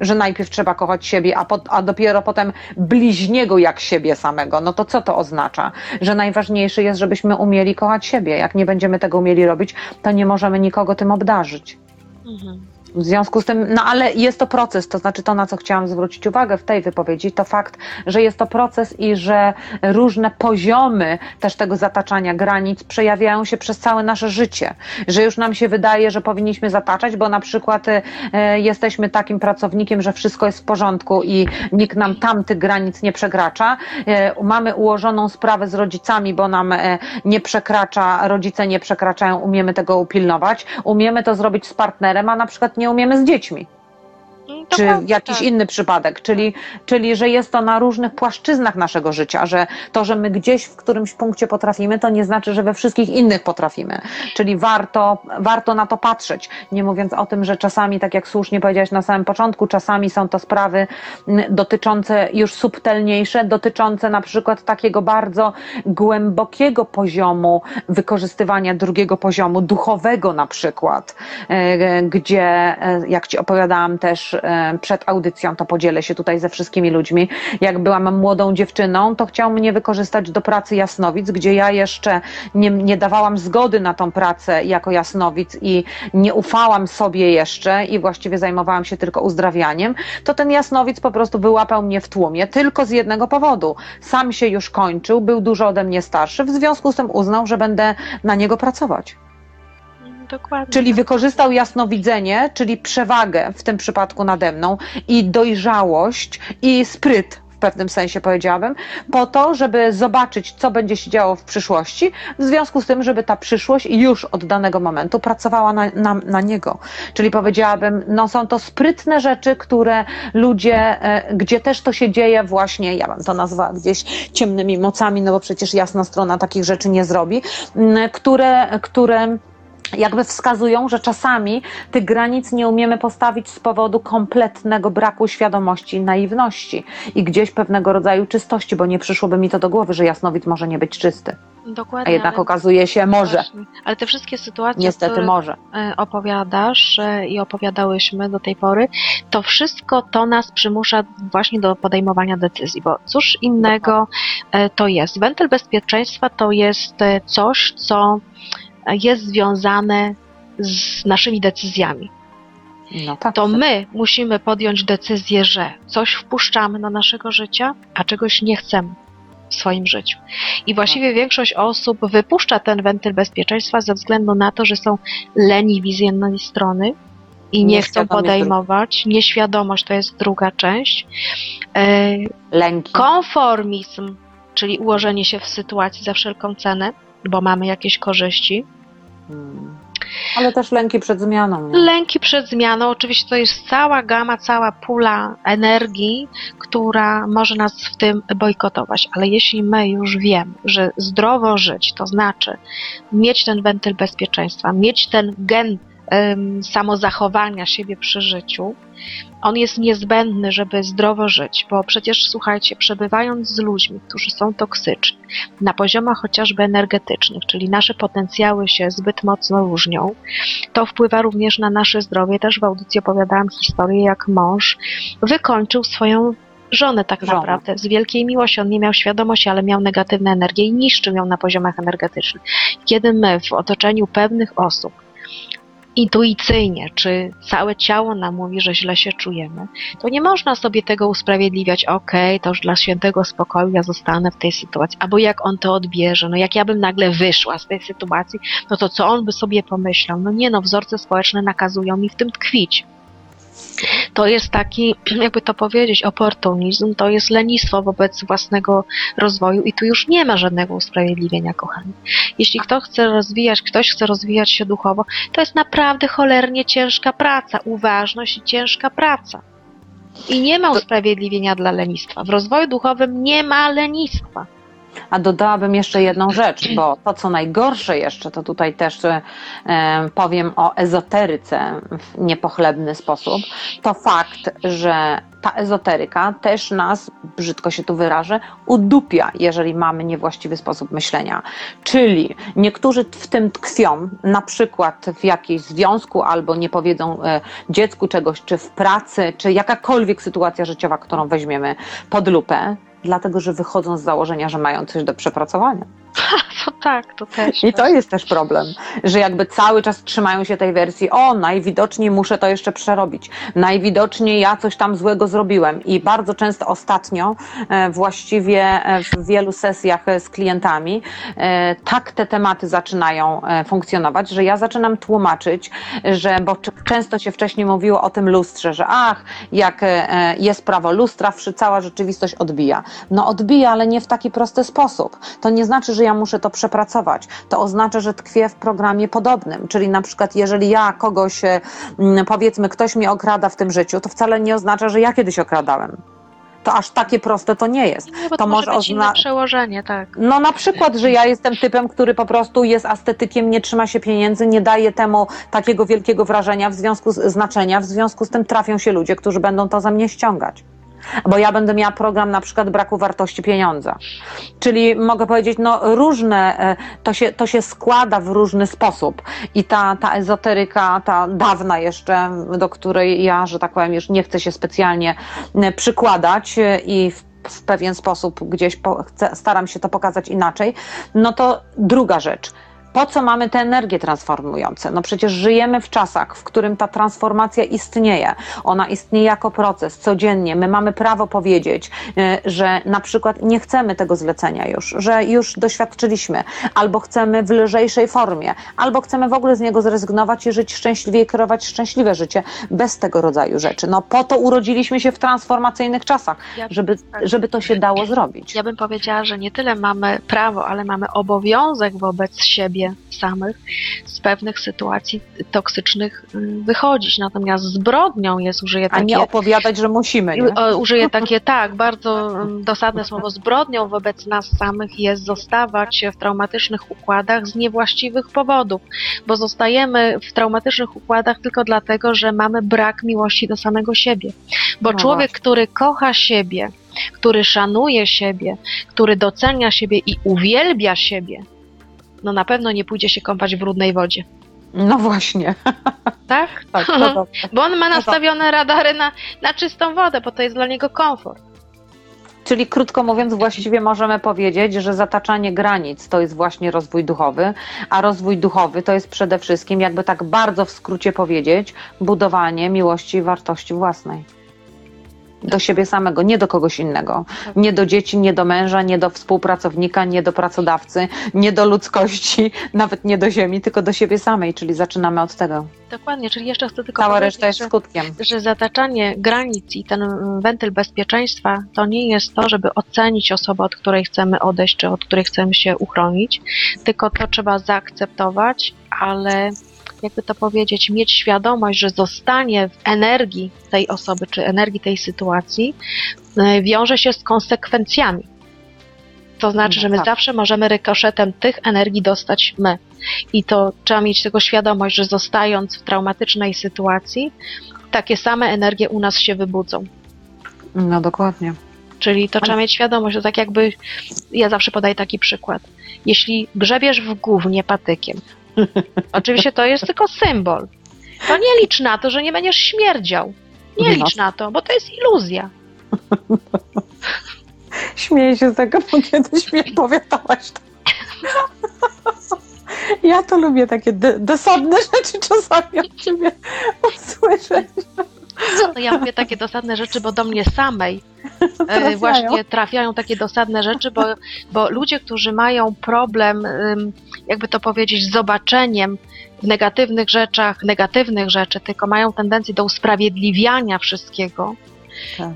Że najpierw trzeba kochać siebie, a, po, a dopiero potem bliźniego jak siebie samego. No to co to oznacza? Że najważniejsze jest, żebyśmy umieli kochać siebie. Jak nie będziemy tego umieli robić, to nie możemy nikogo tym obdarzyć. Mhm. W związku z tym, no ale jest to proces, to znaczy to, na co chciałam zwrócić uwagę w tej wypowiedzi, to fakt, że jest to proces i że różne poziomy też tego zataczania granic przejawiają się przez całe nasze życie. Że już nam się wydaje, że powinniśmy zataczać, bo na przykład e, jesteśmy takim pracownikiem, że wszystko jest w porządku i nikt nam tam tych granic nie przekracza. E, mamy ułożoną sprawę z rodzicami, bo nam e, nie przekracza, rodzice nie przekraczają, umiemy tego upilnować. Umiemy to zrobić z partnerem, a na przykład nie umiemy z dziećmi No, czy jakiś tak. inny przypadek, czyli, czyli że jest to na różnych płaszczyznach naszego życia, że to, że my gdzieś w którymś punkcie potrafimy, to nie znaczy, że we wszystkich innych potrafimy. Czyli warto, warto na to patrzeć. Nie mówiąc o tym, że czasami, tak jak słusznie powiedziałeś na samym początku, czasami są to sprawy mm, dotyczące już subtelniejsze, dotyczące na przykład takiego bardzo głębokiego poziomu wykorzystywania drugiego poziomu, duchowego na przykład, e, gdzie, e, jak Ci opowiadałam też e, przed audycją, to podzielę się tutaj ze wszystkimi ludźmi. Jak byłam młodą dziewczyną, to chciał mnie wykorzystać do pracy jasnowic, gdzie ja jeszcze nie, nie dawałam zgody na tą pracę jako jasnowic i nie ufałam sobie jeszcze i właściwie zajmowałam się tylko uzdrawianiem, to ten jasnowic po prostu wyłapał mnie w tłumie tylko z jednego powodu. Sam się już kończył, był dużo ode mnie starszy, w związku z tym uznał, że będę na niego pracować. Dokładnie. Czyli wykorzystał jasnowidzenie, czyli przewagę w tym przypadku nade mną i dojrzałość i spryt w pewnym sensie powiedziałabym, po to, żeby zobaczyć, co będzie się działo w przyszłości, w związku z tym, żeby ta przyszłość już od danego momentu pracowała na, na, na niego. Czyli powiedziałabym, no są to sprytne rzeczy, które ludzie, e, gdzie też to się dzieje właśnie, ja bym to nazwała gdzieś ciemnymi mocami, no bo przecież jasna strona takich rzeczy nie zrobi, które, które jakby wskazują, że czasami tych granic nie umiemy postawić z powodu kompletnego braku świadomości i naiwności i gdzieś pewnego rodzaju czystości, bo nie przyszłoby mi to do głowy, że jasnowid może nie być czysty. Dokładnie. A jednak okazuje się może. Właśnie. Ale te wszystkie sytuacje, Niestety które może. e, opowiadasz e, i opowiadałyśmy do tej pory, to wszystko to nas przymusza właśnie do podejmowania decyzji, bo cóż innego e, to jest. Wentyl bezpieczeństwa to jest coś, co jest związane z naszymi decyzjami. No tak. to my musimy podjąć decyzję, że coś wpuszczamy do naszego życia, a czegoś nie chcemy w swoim życiu. I właściwie większość osób wypuszcza ten wentyl bezpieczeństwa ze względu na to, że są leniwi z jednej strony i nie chcą podejmować. Nieświadomość to jest druga część. E, Lęki. Konformizm, czyli ułożenie się w sytuacji za wszelką cenę, bo mamy jakieś korzyści. Mm. Ale też lęki przed zmianą. Nie? Lęki przed zmianą, oczywiście to jest cała gama, cała pula energii, która może nas w tym bojkotować, ale jeśli my już wiemy, że zdrowo żyć, to znaczy mieć ten wentyl bezpieczeństwa, mieć ten gen samozachowania siebie przy życiu, on jest niezbędny, żeby zdrowo żyć, bo przecież słuchajcie, przebywając z ludźmi, którzy są toksyczni, na poziomach chociażby energetycznych, czyli nasze potencjały się zbyt mocno różnią, to wpływa również na nasze zdrowie. Też w audycji opowiadałam historię, jak mąż wykończył swoją żonę tak Żonę. naprawdę. Z wielkiej miłości on nie miał świadomości, ale miał negatywne energie i niszczył ją na poziomach energetycznych. Kiedy my w otoczeniu pewnych osób intuicyjnie, czy całe ciało nam mówi, że źle się czujemy, to nie można sobie tego usprawiedliwiać, okej, to już dla świętego spokoju ja zostanę w tej sytuacji, albo jak on to odbierze, no jak ja bym nagle wyszła z tej sytuacji, no to co on by sobie pomyślał? No nie no, wzorce społeczne nakazują mi w tym tkwić. To jest taki, jakby to powiedzieć, oportunizm, to jest lenistwo wobec własnego rozwoju i tu już nie ma żadnego usprawiedliwienia, kochani. Jeśli kto chce rozwijać, ktoś chce rozwijać się duchowo, to jest naprawdę cholernie ciężka praca, uważność i ciężka praca. I nie ma usprawiedliwienia dla lenistwa. W rozwoju duchowym nie ma lenistwa. A dodałabym jeszcze jedną rzecz, bo to co najgorsze jeszcze, to tutaj też e, powiem o ezoteryce w niepochlebny sposób, to fakt, że ta ezoteryka też nas, brzydko się tu wyrażę, udupia, jeżeli mamy niewłaściwy sposób myślenia. Czyli niektórzy w tym tkwią, na przykład w jakimś związku albo nie powiedzą e, dziecku czegoś, czy w pracy, czy jakakolwiek sytuacja życiowa, którą weźmiemy pod lupę, dlatego że wychodzą z założenia, że mają coś do przepracowania. To tak, to też. I to jest też problem, że jakby cały czas trzymają się tej wersji, o najwidoczniej muszę to jeszcze przerobić, najwidoczniej ja coś tam złego zrobiłem i bardzo często ostatnio e, właściwie e, w wielu sesjach e, z klientami tak te tematy zaczynają funkcjonować, że ja zaczynam tłumaczyć, że bo często się wcześniej mówiło o tym lustrze, że ach, jak jest prawo lustra, cała rzeczywistość odbija. No odbija, ale nie w taki prosty sposób. To nie znaczy, że ja muszę to przepracować. To oznacza, że tkwię w programie podobnym. Czyli na przykład, jeżeli ja kogoś, e, powiedzmy, ktoś mnie okrada w tym życiu, to wcale nie oznacza, że ja kiedyś okradałem. To aż takie proste to nie jest. Nie, to to może może ozna- przełożenie, tak. No na przykład, że ja jestem typem, który po prostu jest estetykiem, nie trzyma się pieniędzy, nie daje temu takiego wielkiego wrażenia, w związku z znaczenia, w związku z tym trafią się ludzie, którzy będą to ze mnie ściągać. Bo ja będę miała program na przykład braku wartości pieniądza. Czyli mogę powiedzieć, no różne, e, to się, to się składa w różny sposób. I ta, ta ezoteryka, ta dawna jeszcze, do której ja, że tak powiem, już nie chcę się specjalnie e, przykładać e, i w w pewien sposób gdzieś po, chcę, staram się to pokazać inaczej, no to druga rzecz. Po co mamy te energie transformujące? No przecież żyjemy w czasach, w którym ta transformacja istnieje. Ona istnieje jako proces codziennie. My mamy prawo powiedzieć, e, że na przykład nie chcemy tego zlecenia już, że już doświadczyliśmy, albo chcemy w lżejszej formie, albo chcemy w ogóle z niego zrezygnować i żyć szczęśliwie i kierować szczęśliwe życie bez tego rodzaju rzeczy. No po to urodziliśmy się w transformacyjnych czasach, żeby, tak. żeby to się dało zrobić. Ja bym powiedziała, że nie tyle mamy prawo, ale mamy obowiązek wobec siebie samych z pewnych sytuacji toksycznych mm, wychodzić. Natomiast zbrodnią jest, użyję A nie takie, opowiadać, że musimy. Nie? użyję takie tak, bardzo dosadne słowo, zbrodnią wobec nas samych jest zostawać w traumatycznych układach z niewłaściwych powodów, bo zostajemy w traumatycznych układach tylko dlatego, że mamy brak miłości do samego siebie. Bo No człowiek, właśnie. który kocha siebie, który szanuje siebie, który docenia siebie i uwielbia siebie, no na pewno nie pójdzie się kąpać w brudnej wodzie. No właśnie. Tak? Tak. Bo on ma No nastawione radary na, na czystą wodę, bo to jest dla niego komfort. Czyli krótko mówiąc, właściwie możemy powiedzieć, że zataczanie granic to jest właśnie rozwój duchowy, a rozwój duchowy to jest przede wszystkim, jakby tak bardzo w skrócie powiedzieć, budowanie miłości i wartości własnej. Do siebie samego, nie do kogoś innego. Nie do dzieci, nie do męża, nie do współpracownika, nie do pracodawcy, nie do ludzkości, nawet nie do ziemi, tylko do siebie samej, czyli zaczynamy od tego. Dokładnie, czyli jeszcze chcę tylko Cała reszta jest że, skutkiem. że zataczanie granic i ten mm, wentyl bezpieczeństwa to nie jest to, żeby ocenić osobę, od której chcemy odejść, czy od której chcemy się uchronić, tylko to trzeba zaakceptować, ale jakby to powiedzieć, mieć świadomość, że zostanie w energii tej osoby, czy energii tej sytuacji y, wiąże się z konsekwencjami. To znaczy, No że my tak. zawsze możemy rykoszetem tych energii dostać my. I to trzeba mieć tego świadomość, że zostając w traumatycznej sytuacji, takie same energie u nas się wybudzą. No dokładnie. Czyli to trzeba mieć świadomość, że tak jakby, ja zawsze podaję taki przykład. Jeśli grzebiesz w gównie patykiem, oczywiście to jest tylko symbol, to nie licz na to, że nie będziesz śmierdział. Nie licz na to, bo to jest iluzja. Śmieję się z tego, bo kiedyś mi opowiadałaś to. Ja to lubię takie de- dosadne rzeczy czasami od ciebie usłyszeć. No ja mówię takie dosadne rzeczy, bo do mnie samej e, Trafiają. właśnie trafiają takie dosadne rzeczy, bo, bo ludzie, którzy mają problem, jakby to powiedzieć, z zobaczeniem w negatywnych rzeczach, negatywnych rzeczy, tylko mają tendencję do usprawiedliwiania wszystkiego. Tak.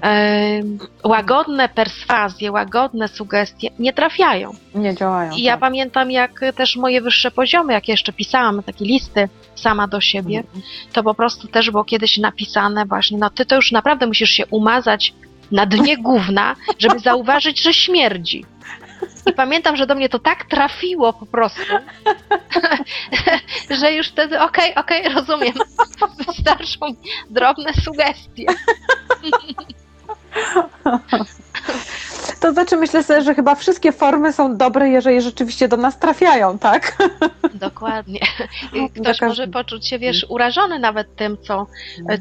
Ym, łagodne perswazje, łagodne sugestie nie trafiają. Nie działają. I ja tak. pamiętam, jak też moje wyższe poziomy, jak jeszcze pisałam takie listy sama do siebie, to po prostu też było kiedyś napisane właśnie, no ty to już naprawdę musisz się umazać na dnie gówna, żeby zauważyć, że śmierdzi. I pamiętam, że do mnie to tak trafiło po prostu, że już wtedy okej, okej, rozumiem. Wystarczą drobne sugestie. To znaczy myślę sobie, że chyba wszystkie formy są dobre, jeżeli rzeczywiście do nas trafiają, tak? Dokładnie. No, Ktoś może poczuć się, wiesz, urażony nawet tym, co,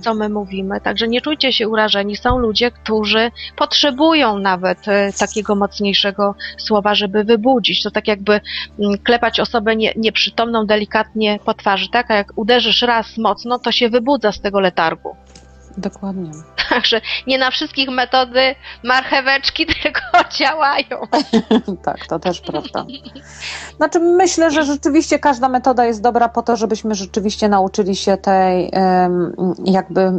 co my mówimy. Także nie czujcie się urażeni. Są ludzie, którzy potrzebują nawet e, takiego mocniejszego słowa, żeby wybudzić. To tak jakby mm, klepać osobę nie, nieprzytomną delikatnie po twarzy, tak? A jak uderzysz raz mocno, to się wybudza z tego letargu. Dokładnie. Także nie na wszystkich metody marcheweczki tylko działają. tak, to też prawda. Znaczy myślę, że rzeczywiście każda metoda jest dobra po to, żebyśmy rzeczywiście nauczyli się tej jakby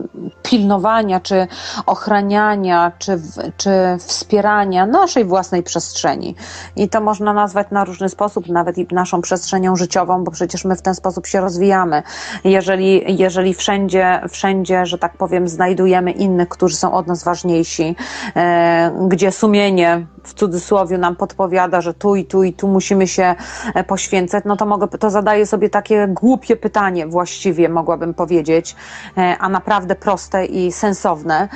pilnowania, czy ochraniania, czy, czy wspierania naszej własnej przestrzeni. I to można nazwać na różny sposób, nawet i naszą przestrzenią życiową, bo przecież my w ten sposób się rozwijamy. Jeżeli, jeżeli wszędzie, wszędzie, że tak powiem, znajdujemy innych, którzy są od nas ważniejsi, e, gdzie sumienie w cudzysłowie nam podpowiada, że tu i tu i tu musimy się e, poświęcać, no to mogę, to zadaję sobie takie głupie pytanie właściwie, mogłabym powiedzieć, e, a naprawdę proste i sensowne,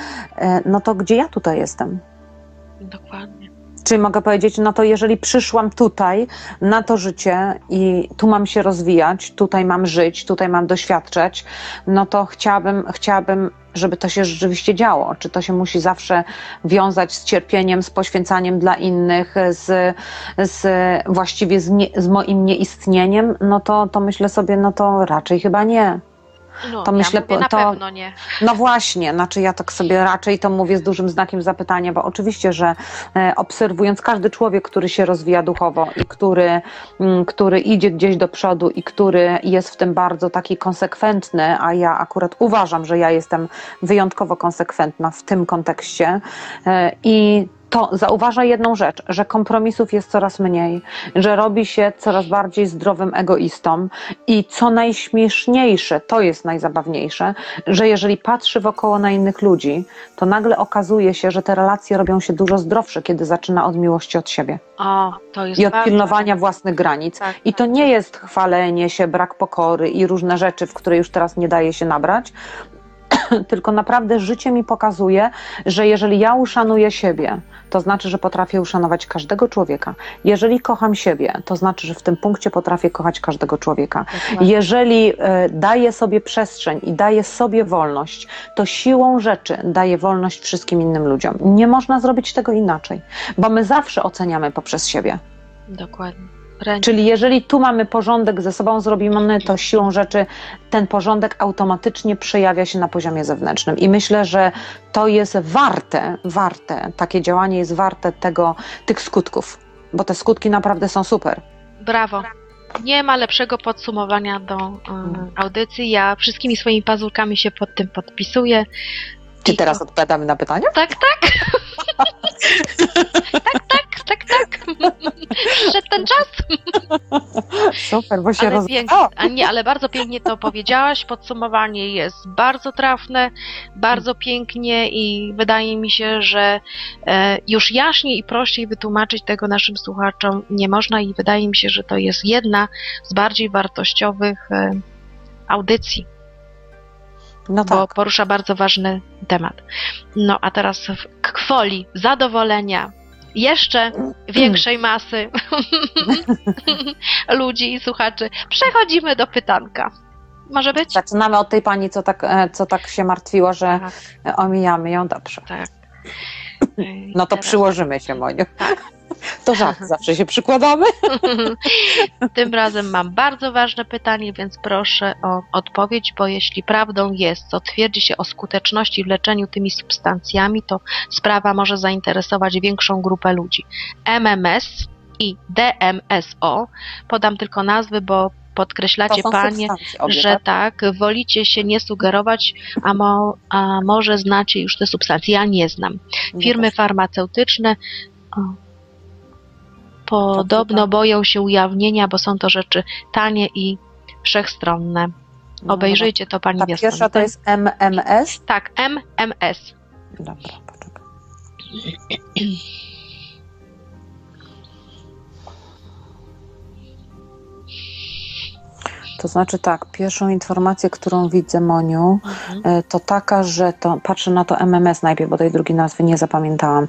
no to gdzie ja tutaj jestem? Dokładnie. Czy mogę powiedzieć, no to jeżeli przyszłam tutaj na to życie i tu mam się rozwijać, tutaj mam żyć, tutaj mam doświadczać, no to chciałabym, chciałabym, żeby to się rzeczywiście działo. Czy to się musi zawsze wiązać z cierpieniem, z poświęcaniem dla innych, z, z właściwie z, nie, z moim nieistnieniem, no to, to myślę sobie, no to raczej chyba nie. No, To ja myślę, mówię, na to- pewno nie. No właśnie, znaczy ja tak sobie raczej to mówię z dużym znakiem zapytania, bo oczywiście, że e, obserwując każdy człowiek, który się rozwija duchowo i który, mm, który idzie gdzieś do przodu i który jest w tym bardzo taki konsekwentny, a ja akurat uważam, że ja jestem wyjątkowo konsekwentna w tym kontekście e, i to zauważa jedną rzecz, że kompromisów jest coraz mniej, że robi się coraz bardziej zdrowym egoistą i co najśmieszniejsze, to jest najzabawniejsze, że jeżeli patrzy wokoło na innych ludzi, to nagle okazuje się, że te relacje robią się dużo zdrowsze, kiedy zaczyna od miłości od siebie O, to jest i od bardzo- pilnowania własnych granic. Tak, I to nie jest chwalenie się, brak pokory i różne rzeczy, w które już teraz nie daje się nabrać, tylko naprawdę życie mi pokazuje, że jeżeli ja uszanuję siebie, to znaczy, że potrafię uszanować każdego człowieka. Jeżeli kocham siebie, to znaczy, że w tym punkcie potrafię kochać każdego człowieka. Jeżeli e, daję sobie przestrzeń i daję sobie wolność, to siłą rzeczy daję wolność wszystkim innym ludziom. Nie można zrobić tego inaczej, bo my zawsze oceniamy poprzez siebie. Dokładnie. Wręcz. Czyli jeżeli tu mamy porządek ze sobą zrobimy, to siłą rzeczy ten porządek automatycznie przejawia się na poziomie zewnętrznym. I myślę, że to jest warte, warte, takie działanie jest warte tego, tych skutków, bo te skutki naprawdę są super. Brawo. Nie ma lepszego podsumowania do y, audycji. Ja wszystkimi swoimi pazurkami się pod tym podpisuję. Czy teraz odpowiadamy na pytania? Tak, tak. tak, tak, tak, tak. Przyszedł ten czas. Super, bo się Ale roz... pięknie, a nie, ale bardzo pięknie to powiedziałaś. Podsumowanie jest bardzo trafne, bardzo pięknie i wydaje mi się, że e, już jaśniej i prościej wytłumaczyć tego naszym słuchaczom nie można i wydaje mi się, że to jest jedna z bardziej wartościowych e, audycji, No bo tak. porusza bardzo ważny temat. No a teraz w kwoli zadowolenia jeszcze większej masy ludzi i słuchaczy przechodzimy do pytanka. Może być? Zaczynamy od tej pani, co tak, e, co tak się martwiła, że Tak, omijamy ją. Dobrze. tak. No to Teraz- przyłożymy się, Moniu. Tak. To żart, zawsze się przykładamy. Tym razem mam bardzo ważne pytanie, więc proszę o odpowiedź, bo jeśli prawdą jest, co twierdzi się o skuteczności w leczeniu tymi substancjami, to sprawa może zainteresować większą grupę ludzi. MMS i DMSO, podam tylko nazwy, bo podkreślacie panie, obie, że tak? tak, wolicie się nie sugerować, a, mo, a może znacie już te substancje. Ja nie znam. Firmy farmaceutyczne podobno tak. boją się ujawnienia, bo są to rzeczy tanie i wszechstronne. No, Obejrzyjcie to Pani Ta Wiesław. pierwsza to jest MMS. Tak, MMS. Dobra, poczekaj. To znaczy tak, pierwszą informację, którą widzę, Moniu, Mhm. e, to taka, że to, patrzę na to MMS najpierw, bo tej drugiej nazwy nie zapamiętałam.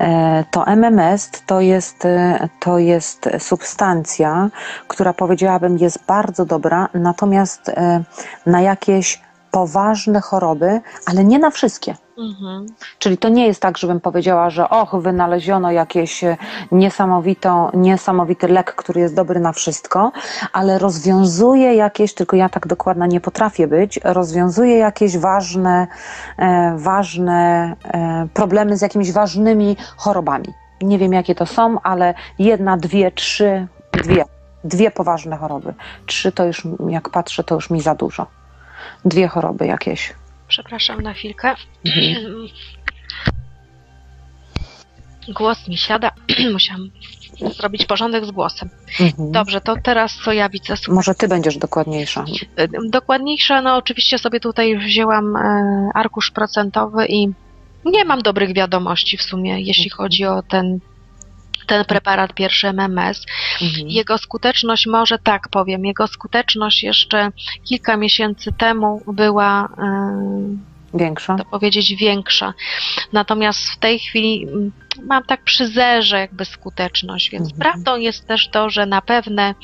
E, To MMS to jest, e, to jest substancja, która powiedziałabym jest bardzo dobra, natomiast na jakieś poważne choroby, ale nie na wszystkie. Mhm. Czyli to nie jest tak, żebym powiedziała, że och, wynaleziono jakieś e, niesamowitą, niesamowity lek, który jest dobry na wszystko, ale rozwiązuje jakieś, tylko ja tak dokładna nie potrafię być, rozwiązuje jakieś ważne, e, ważne e, problemy z jakimiś ważnymi chorobami. Nie wiem jakie to są, ale jedna, dwie, trzy, dwie, dwie poważne choroby. Trzy to już, jak patrzę, to już mi za dużo. Dwie choroby jakieś. Przepraszam na chwilkę. Mhm. Głos mi siada. Musiałam zrobić porządek z głosem. Mhm. Dobrze, to teraz co ja widzę? Może ty będziesz dokładniejsza. Dokładniejsza, no oczywiście sobie tutaj wzięłam e, arkusz procentowy i nie mam dobrych wiadomości w sumie, jeśli chodzi o ten, ten preparat pierwszy MMS. Mhm. Jego skuteczność, może tak powiem, jego skuteczność jeszcze kilka miesięcy temu była, e, Większa? to powiedzieć, większa. Natomiast w tej chwili mm, mam tak przy zerze jakby skuteczność, więc Mhm. prawdą jest też to, że na pewne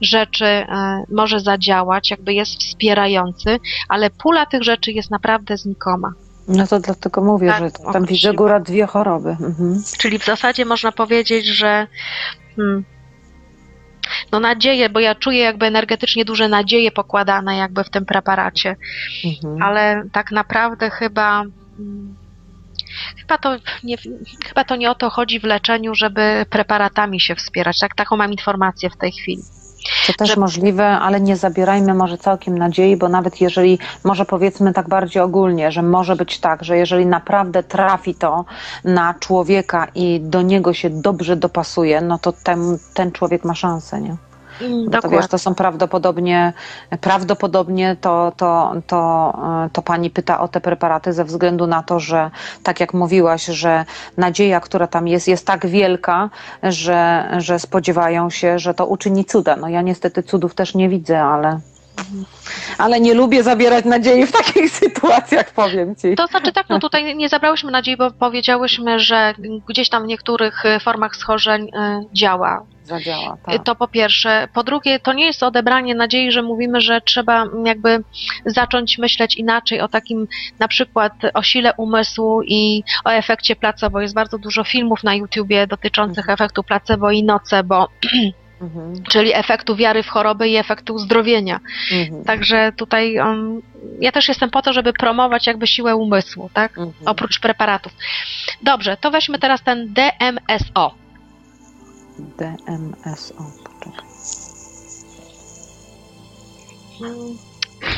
rzeczy e, może zadziałać, jakby jest wspierający, ale pula tych rzeczy jest naprawdę znikoma. No to dlatego mówię, Tak, że tam widzę góra dwie choroby. Mhm. Czyli w zasadzie można powiedzieć, że hmm, no nadzieję, bo ja czuję jakby energetycznie duże nadzieje pokładane jakby w tym preparacie, Mhm. ale tak naprawdę chyba mm, chyba to nie, chyba to nie o to chodzi w leczeniu, żeby preparatami się wspierać. Tak, taką mam informację w tej chwili. To też że- możliwe, ale nie zabierajmy może całkiem nadziei, bo nawet jeżeli, może powiedzmy tak bardziej ogólnie, że może być tak, że jeżeli naprawdę trafi to na człowieka i do niego się dobrze dopasuje, no to ten, ten człowiek ma szansę, nie? To wiesz, to są prawdopodobnie, prawdopodobnie to, to, to, e, to pani pyta o te preparaty ze względu na to, że tak jak mówiłaś, że nadzieja, która tam jest, jest tak wielka, że, że spodziewają się, że to uczyni cuda. No ja niestety cudów też nie widzę, ale Ale nie lubię zabierać nadziei w takich sytuacjach, powiem ci. To znaczy tak, no tutaj nie zabrałyśmy nadziei, bo powiedziałyśmy, że gdzieś tam w niektórych formach schorzeń y, działa. Zadziała, Y, tak. To po pierwsze. Po drugie, to nie jest odebranie nadziei, że mówimy, że trzeba jakby zacząć myśleć inaczej o takim na przykład o sile umysłu i o efekcie placebo. Jest bardzo dużo filmów na YouTubie dotyczących Mhm. efektu placebo i nocebo, Mhm, czyli efektu wiary w choroby i efektu uzdrowienia. mhm, Także tutaj um, ja też jestem po to, żeby promować jakby siłę umysłu, tak? mhm. Oprócz preparatów. Dobrze, to weźmy teraz ten DMSO. DMSO, poczekaj.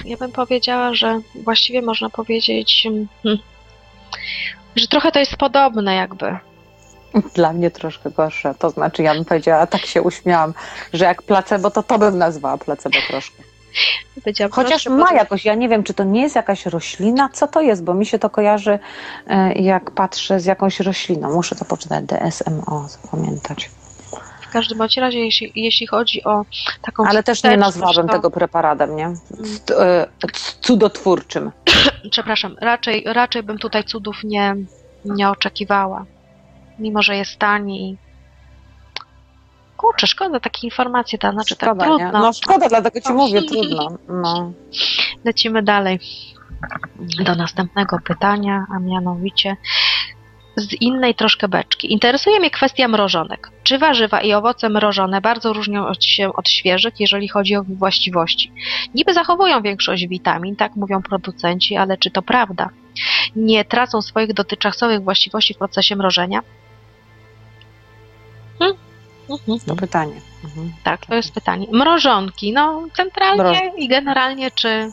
Ja bym powiedziała, że właściwie można powiedzieć, mm, hmm, że trochę to jest podobne jakby. Dla mnie troszkę gorsze. To znaczy, ja bym powiedziała, tak się uśmiałam, że jak placebo, to to bym nazwała placebo troszkę. Chociaż troszkę ma jakoś, ja nie wiem, czy to nie jest jakaś roślina, co to jest, bo mi się to kojarzy, e, jak patrzę z jakąś rośliną. Muszę to poczytać, DSMO, zapamiętać. W każdym bądź razie, jeśli, jeśli chodzi o taką Ale też nie nazwałabym to- tego preparatem, nie? C- e, Cudotwórczym. Przepraszam, raczej, raczej bym tutaj cudów nie, nie oczekiwała. Mimo, że jest tani. i- Kurczę, szkoda takie informacje, ta, znaczy tak Szkoda, trudno. nie? No szkoda, dlatego ci mówię, trudno. No. Lecimy dalej do następnego pytania, a mianowicie z innej troszkę beczki. Interesuje mnie kwestia mrożonek. Czy warzywa i owoce mrożone bardzo różnią się od świeżych, jeżeli chodzi o właściwości? Niby zachowują większość witamin, tak mówią producenci, ale czy to prawda? Nie tracą swoich dotychczasowych właściwości w procesie mrożenia? Hmm? Mhm. To pytanie. Mhm. Tak, to jest pytanie. Mrożonki, no centralnie Mroż- i generalnie, czy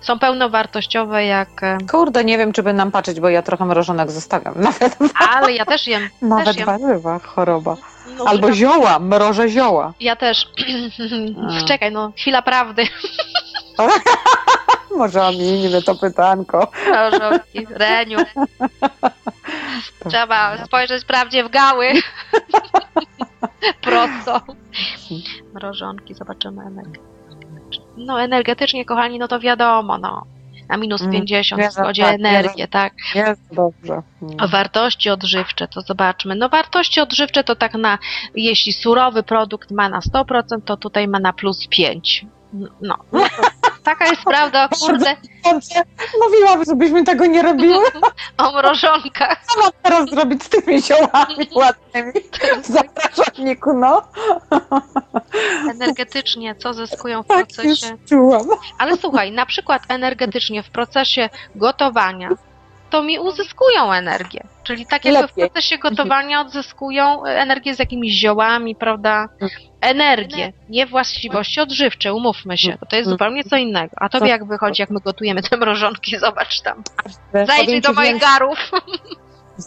są pełnowartościowe jak... e, Kurde, nie wiem, czy by nam patrzeć, bo ja trochę mrożonek zostawiam. Nawet, Ale ja też jem. nawet jem. warzywa, choroba. No, Albo ja, zioła, mrożę zioła. ja też. Czekaj, no chwila prawdy. Może ominimy to pytanko. Mrożonki, Reniu. Trzeba spojrzeć prawdzie w gały. Prosto. Mrożonki, zobaczymy energetycznie. No energetycznie, kochani, no to wiadomo, no. Na minus Mm, 50 wierzę, wschodzie tak, energię, tak. Jest dobrze. A Wartości odżywcze, to zobaczmy. No wartości odżywcze to tak na, jeśli surowy produkt ma na 100%, to tutaj ma na plus 5. No, no to, taka jest prawda, kurde. Mówiłam, żebyśmy tego nie robiły. o mrożonkach. Co mam teraz zrobić z tymi ziołami ładnymi w zapraszaniku, no? Energetycznie, co zyskują w Tak już procesie. czułam. Ale słuchaj, na przykład energetycznie w procesie gotowania, to mi uzyskują energię. Czyli tak jakby w Lepiej. procesie gotowania odzyskują energię z jakimiś ziołami, prawda? Energię, nie właściwości odżywcze, umówmy się, bo to jest Mhm. zupełnie co innego. A tobie To- jak wychodzi, jak my gotujemy te mrożonki, zobacz tam. Zajrzyj do moich garów.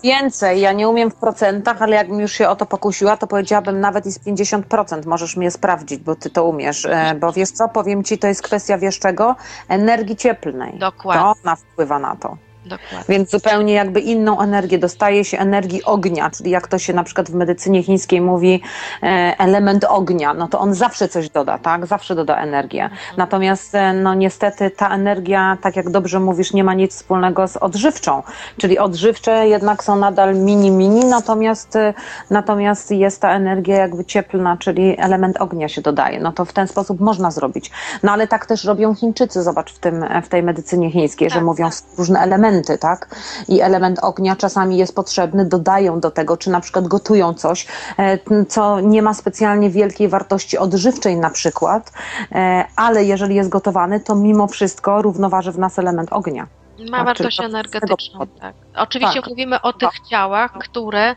Więcej, ja nie umiem w procentach, ale jakbym już się o to pokusiła, to powiedziałabym nawet i z 50%. Możesz mnie sprawdzić, bo ty to umiesz. E, Bo wiesz co, powiem ci, to jest kwestia, wiesz czego? Energii cieplnej. Dokładnie, To ona wpływa na to. Dokładnie. Więc zupełnie jakby inną energię dostaje się energii ognia, czyli jak to się na przykład w medycynie chińskiej mówi e, element ognia, no to on zawsze coś doda, tak? Zawsze doda energię. Natomiast e, no niestety ta energia, tak jak dobrze mówisz, nie ma nic wspólnego z odżywczą, czyli odżywcze jednak są nadal mini mini, natomiast e, natomiast jest ta energia jakby cieplna, czyli element ognia się dodaje. No to w ten sposób można zrobić. No ale tak też robią Chińczycy, zobacz w tym w tej medycynie chińskiej, że Tak, mówią tak. różne elementy, tak? I element ognia czasami jest potrzebny, dodają do tego, czy na przykład gotują coś, e, co nie ma specjalnie wielkiej wartości odżywczej na przykład, e, ale jeżeli jest gotowany, to mimo wszystko równoważy w nas element ognia. Ma wartość energetyczną, tak. Oczywiście Tak. mówimy o tych ciałach, które,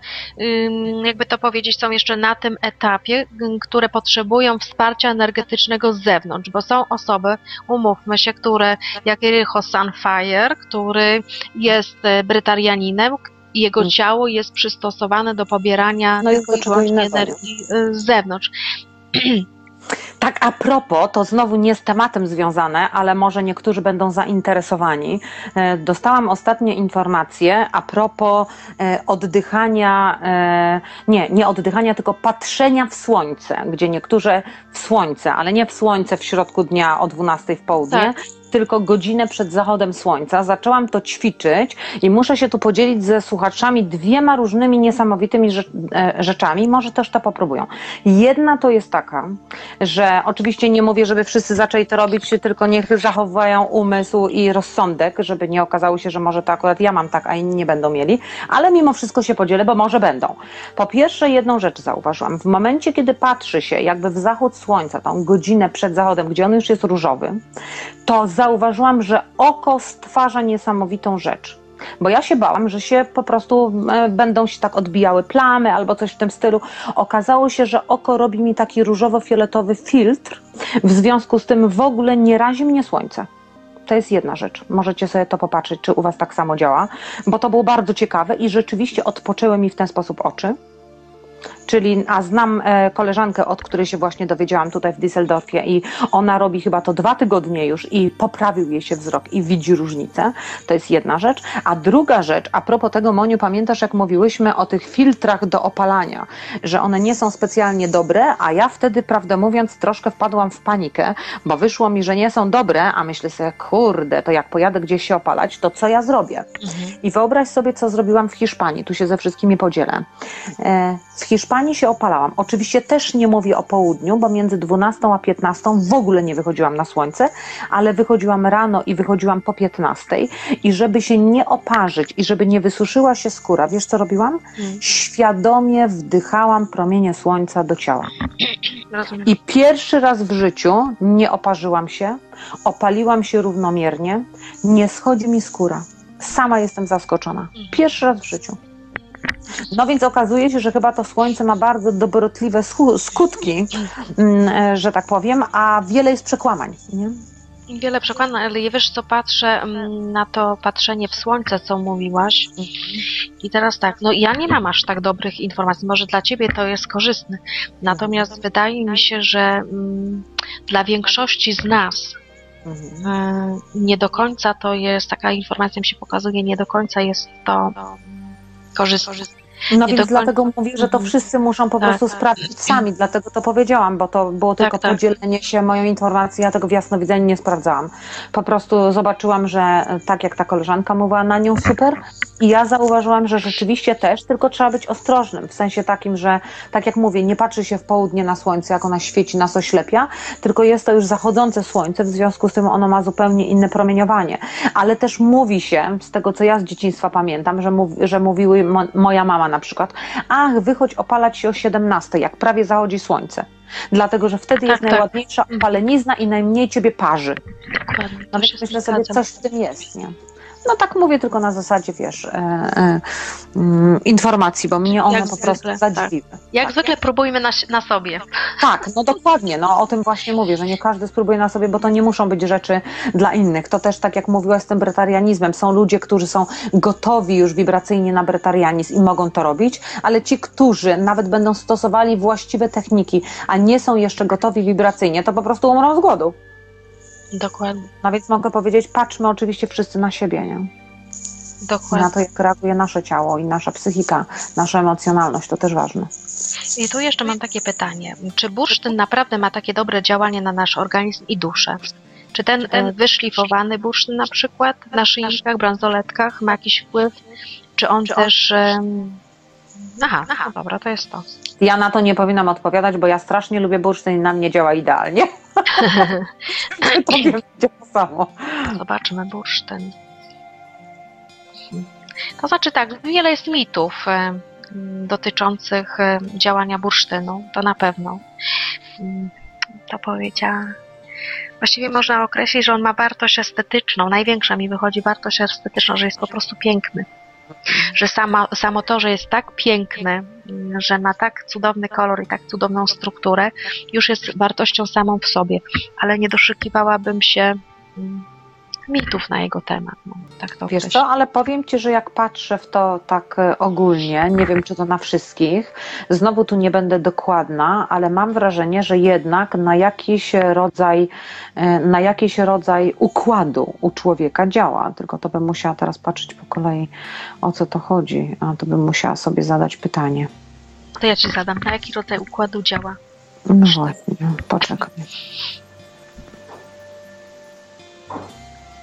jakby to powiedzieć, są jeszcze na tym etapie, które potrzebują wsparcia energetycznego z zewnątrz, bo są osoby, umówmy się, które, jak Richo Sunfire, który jest e, brytarianinem, jego Mm. ciało jest przystosowane do pobierania No jest energii y, z zewnątrz. Tak, a propos, to znowu nie z tematem związane, ale może niektórzy będą zainteresowani. E, Dostałam ostatnio informację a propos e, oddychania, e, nie, nie oddychania, tylko patrzenia w słońce, gdzie niektórzy w słońce, ale nie w słońce w środku dnia o 12 w południe, Tak. Tylko godzinę przed zachodem słońca. Zaczęłam to ćwiczyć i muszę się tu podzielić ze słuchaczami dwiema różnymi niesamowitymi e, rzeczami. Może też to popróbują. Jedna to jest taka, że oczywiście nie mówię, żeby wszyscy zaczęli to robić, tylko niech zachowają umysł i rozsądek, żeby nie okazało się, że może to akurat ja mam tak, a inni nie będą mieli, ale mimo wszystko się podzielę, bo może będą. Po pierwsze, jedną rzecz zauważyłam. W momencie, kiedy patrzy się jakby w zachód słońca, tą godzinę przed zachodem, gdzie on już jest różowy, to zauważyłam, że oko stwarza niesamowitą rzecz. Bo ja się bałam, że się po prostu e, będą się tak odbijały plamy albo coś w tym stylu. Okazało się, że oko robi mi taki różowo-fioletowy filtr. W związku z tym w ogóle nie razi mnie słońce. To jest jedna rzecz. Możecie sobie to popatrzeć, czy u Was tak samo działa, bo to było bardzo ciekawe i rzeczywiście odpoczęły mi w ten sposób oczy. Czyli, a znam e, koleżankę, od której się właśnie dowiedziałam tutaj w Düsseldorfie i ona robi chyba to dwa tygodnie już i poprawił jej się wzrok i widzi różnicę. To jest jedna rzecz. A druga rzecz, a propos tego, Moniu, pamiętasz jak mówiłyśmy o tych filtrach do opalania, że one nie są specjalnie dobre, a ja wtedy, prawdę mówiąc, troszkę wpadłam w panikę, bo wyszło mi, że nie są dobre, a myślę sobie, kurde, to jak pojadę gdzieś się opalać, to co ja zrobię? I wyobraź sobie, co zrobiłam w Hiszpanii. Tu się ze wszystkimi podzielę. E, W Hiszpanii się opalałam. Oczywiście też nie mówię o południu, bo między 12 a 15 w ogóle nie wychodziłam na słońce, ale wychodziłam rano i wychodziłam po 15. I żeby się nie oparzyć i żeby nie wysuszyła się skóra, wiesz co robiłam? Świadomie wdychałam promienie słońca do ciała. Rozumiem. I pierwszy raz w życiu nie oparzyłam się, opaliłam się równomiernie, nie schodzi mi skóra. Sama jestem zaskoczona. Pierwszy raz w życiu. No więc okazuje się, że chyba to słońce ma bardzo dobrotliwe skutki, mm, e, że tak powiem, a wiele jest przekłamań. Nie? Wiele przekładań, ale wiesz co, patrzę mm, na to patrzenie w słońce, co mówiłaś. I teraz tak, no ja nie mam aż tak dobrych informacji. Może dla ciebie to jest korzystne. Natomiast wydaje mi się, że mm, dla większości z nas Mhm. e, nie do końca to jest, taka informacja mi się pokazuje, nie do końca jest to korzystne. No Nie więc do końca- dlatego mówię, że to Mhm. wszyscy muszą po Tak, prostu tak. sprawdzić sami, dlatego to powiedziałam, bo to było tylko tak. podzielenie się moją informacją, ja tego w jasnowidzeniu nie sprawdzałam. Po prostu zobaczyłam, że e, tak jak ta koleżanka mówiła na nią super i ja zauważyłam, że rzeczywiście też, tylko trzeba być ostrożnym, w sensie takim, że tak jak mówię, nie patrzy się w południe na słońce, jak ona świeci, nas oślepia, tylko jest to już zachodzące słońce, w związku z tym ono ma zupełnie inne promieniowanie. Ale też mówi się, z tego co ja z dzieciństwa pamiętam, że, mów, że mówiły mo, moja mama na przykład, ach, wychodź opalać się o 17, jak prawie zachodzi słońce. Dlatego, że wtedy Tak, jest tak. najładniejsza opalenizna i najmniej ciebie parzy. Dokładnie. No się więc myślę sobie, coś w tym jest, nie? No tak mówię tylko na zasadzie, wiesz, e, e, mm, informacji, bo mnie one Jak po prostu zwykle, tak. zadziwiły. Jak tak. zwykle próbujmy na, na sobie. Tak, no dokładnie, no o tym właśnie mówię, że nie każdy spróbuje na sobie, bo to nie muszą być rzeczy dla innych. To też tak jak mówiłaś z tym bretarianizmem, są ludzie, którzy są gotowi już wibracyjnie na bretarianizm i mogą to robić, ale ci, którzy nawet będą stosowali właściwe techniki, a nie są jeszcze gotowi wibracyjnie, to po prostu umrą z głodu. Dokładnie. No więc mogę powiedzieć, patrzmy oczywiście wszyscy na siebie, nie? Dokładnie. Na to, jak reaguje nasze ciało i nasza psychika, nasza emocjonalność, to też ważne. I tu jeszcze mam takie pytanie. Czy bursztyn naprawdę ma takie dobre działanie na nasz organizm i duszę? Czy ten, ten wyszlifowany bursztyn na przykład w naszyjnikach, bransoletkach ma jakiś wpływ? Czy on też... em, Aha, aha, dobra, to jest to. Ja na to nie powinnam odpowiadać, bo ja strasznie lubię bursztyn i na mnie działa idealnie. to wiem, działa samo. Zobaczmy bursztyn. To znaczy tak, wiele jest mitów e, dotyczących e, działania bursztynu, to na pewno. Mm, To powiedziała. Właściwie można określić, że on ma wartość estetyczną. Największa mi wychodzi wartość estetyczną, że jest po prostu piękny. Że sama, samo to, że jest tak piękny, mm, że ma tak cudowny kolor i tak cudowną strukturę, już jest wartością samą w sobie. Ale nie doszukiwałabym się mm, mitów na jego temat. No, tak to Wiesz co, ale powiem Ci, że jak patrzę w to tak e, ogólnie, nie wiem czy to na wszystkich, znowu tu nie będę dokładna, ale mam wrażenie, że jednak na jakiś rodzaj, e, na jakiś rodzaj układu u człowieka działa. Tylko to bym musiała teraz patrzeć po kolei, o co to chodzi, a to bym musiała sobie zadać pytanie. To ja ci zadam, na jaki rodzaj układu działa? No właśnie, poczekaj.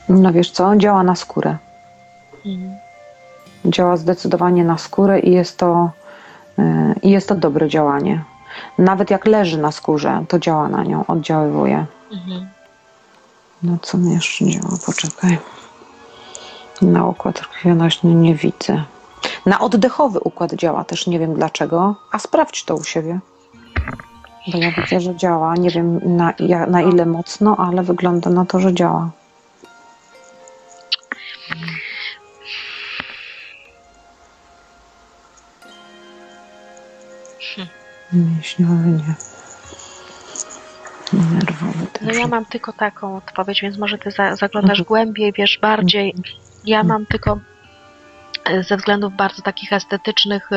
No wiesz co, działa na skórę. Mhm. działa zdecydowanie na skórę i jest to, yy, i jest to dobre działanie. Nawet jak leży na skórze, to działa na nią, oddziaływuje. Mhm. No co mi jeszcze działa? Poczekaj. Na układ krwionośny nie widzę. Na oddechowy układ działa też, nie wiem dlaczego, a sprawdź to u siebie. Bo ja widzę, że działa. Nie wiem na, na ile mocno, ale wygląda na to, że działa. Mięśniowy nie. Nerwowy też. No ja mam tylko taką odpowiedź, więc może ty za, zaglądasz Mhm. głębiej, wiesz bardziej. Ja Mhm. mam tylko e, ze względów bardzo takich estetycznych, e,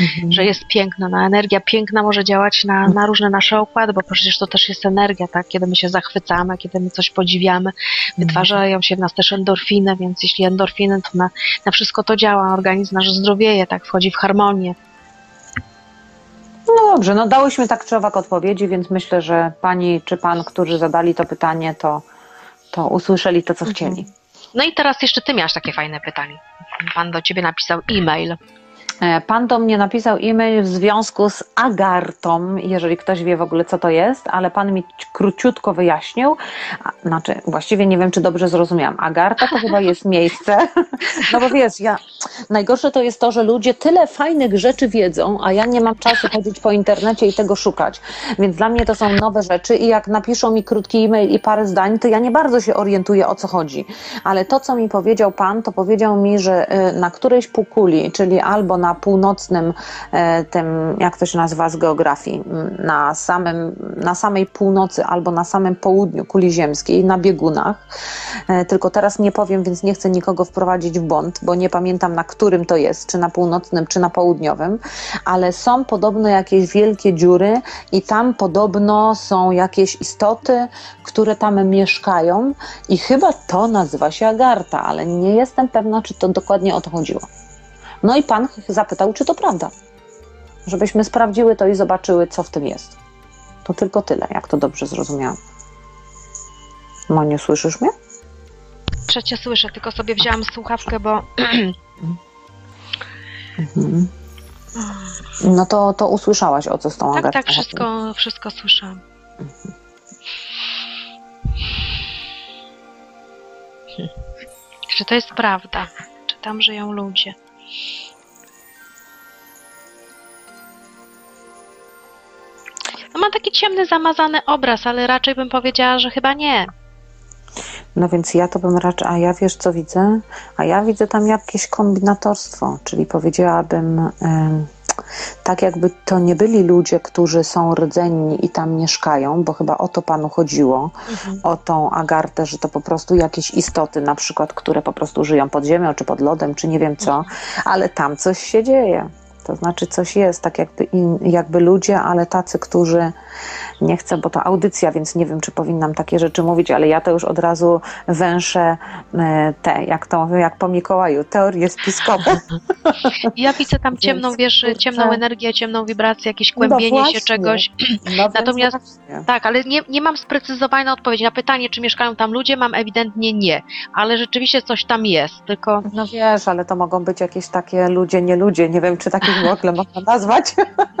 Mhm. że jest piękna. No, energia piękna może działać na, na różne nasze układy, bo przecież to też jest energia, tak? Kiedy my się zachwycamy, kiedy my coś podziwiamy, wytwarzają się w nas też endorfiny, więc jeśli endorfiny, to na, na wszystko to działa, organizm nasz zdrowieje, tak? Wchodzi w harmonię. No dobrze, no dałyśmy tak czy owak odpowiedzi, więc myślę, że pani czy pan, którzy zadali to pytanie, to, to usłyszeli to, co Mhm. chcieli. No i teraz jeszcze ty miałaś takie fajne pytanie. Pan do ciebie napisał e-mail. E, Pan do mnie napisał e-mail w związku z agartą, jeżeli ktoś wie w ogóle co to jest, ale pan mi ci- króciutko wyjaśnił. Znaczy, właściwie nie wiem, czy dobrze zrozumiałam. Agarta to chyba jest miejsce. No bo wiesz, ja, najgorsze to jest to, że ludzie tyle fajnych rzeczy wiedzą, a ja nie mam czasu chodzić po internecie i tego szukać. Więc dla mnie to są nowe rzeczy i jak napiszą mi krótki e-mail i parę zdań, to ja nie bardzo się orientuję o co chodzi. Ale to, co mi powiedział pan, to powiedział mi, że y, na którejś półkuli, czyli albo na północnym, e, tym, jak to się nazywa z geografii, na, samym, na samej północy albo na samym południu kuli ziemskiej, na biegunach. E, Tylko teraz nie powiem, więc nie chcę nikogo wprowadzić w błąd, bo nie pamiętam na którym to jest, czy na północnym, czy na południowym, ale są podobno jakieś wielkie dziury i tam podobno są jakieś istoty, które tam mieszkają i chyba to nazywa się Agarta, ale nie jestem pewna, czy to dokładnie o to chodziło. No i pan zapytał, czy to prawda. Żebyśmy sprawdziły to i zobaczyły, co w tym jest. To tylko tyle, jak to dobrze zrozumiałam. Moniu, słyszysz mnie? Trzecie słyszę, tylko sobie wzięłam słuchawkę, bo Mhm. No to, to usłyszałaś, o co z tą tak, Agartą tak, wszystko, wszystko słyszałam. Hm. Czy to jest prawda? Czy tam żyją ludzie? No ma taki ciemny, zamazany obraz, ale raczej bym powiedziała, że chyba nie. No więc ja to bym raczej, a ja wiesz co widzę? A ja widzę tam jakieś kombinatorstwo, czyli powiedziałabym, em, tak jakby to nie byli ludzie, którzy są rdzenni i tam mieszkają, bo chyba o to panu chodziło, Mhm. o tą agartę, że to po prostu jakieś istoty, na przykład, które po prostu żyją pod ziemią, czy pod lodem, czy nie wiem co, ale tam coś się dzieje. To znaczy coś jest, tak jakby, in, jakby ludzie, ale tacy, którzy nie chcę, bo to audycja, więc nie wiem, czy powinnam takie rzeczy mówić, ale ja to już od razu węszę e, te, jak to mówią, jak po Mikołaju, teorie spiskowe. Ja widzę tam ciemną, Więc, wiesz, kurczę. ciemną energię, ciemną wibrację, jakieś No kłębienie się właśnie. czegoś. No Natomiast- właśnie. Tak, ale nie, nie mam sprecyzowanej odpowiedzi na pytanie, czy mieszkają tam ludzie, mam ewidentnie nie, ale rzeczywiście coś tam jest, tylko No wiesz, ale to mogą być jakieś takie ludzie, nie ludzie, nie wiem, czy w ogóle można nazwać.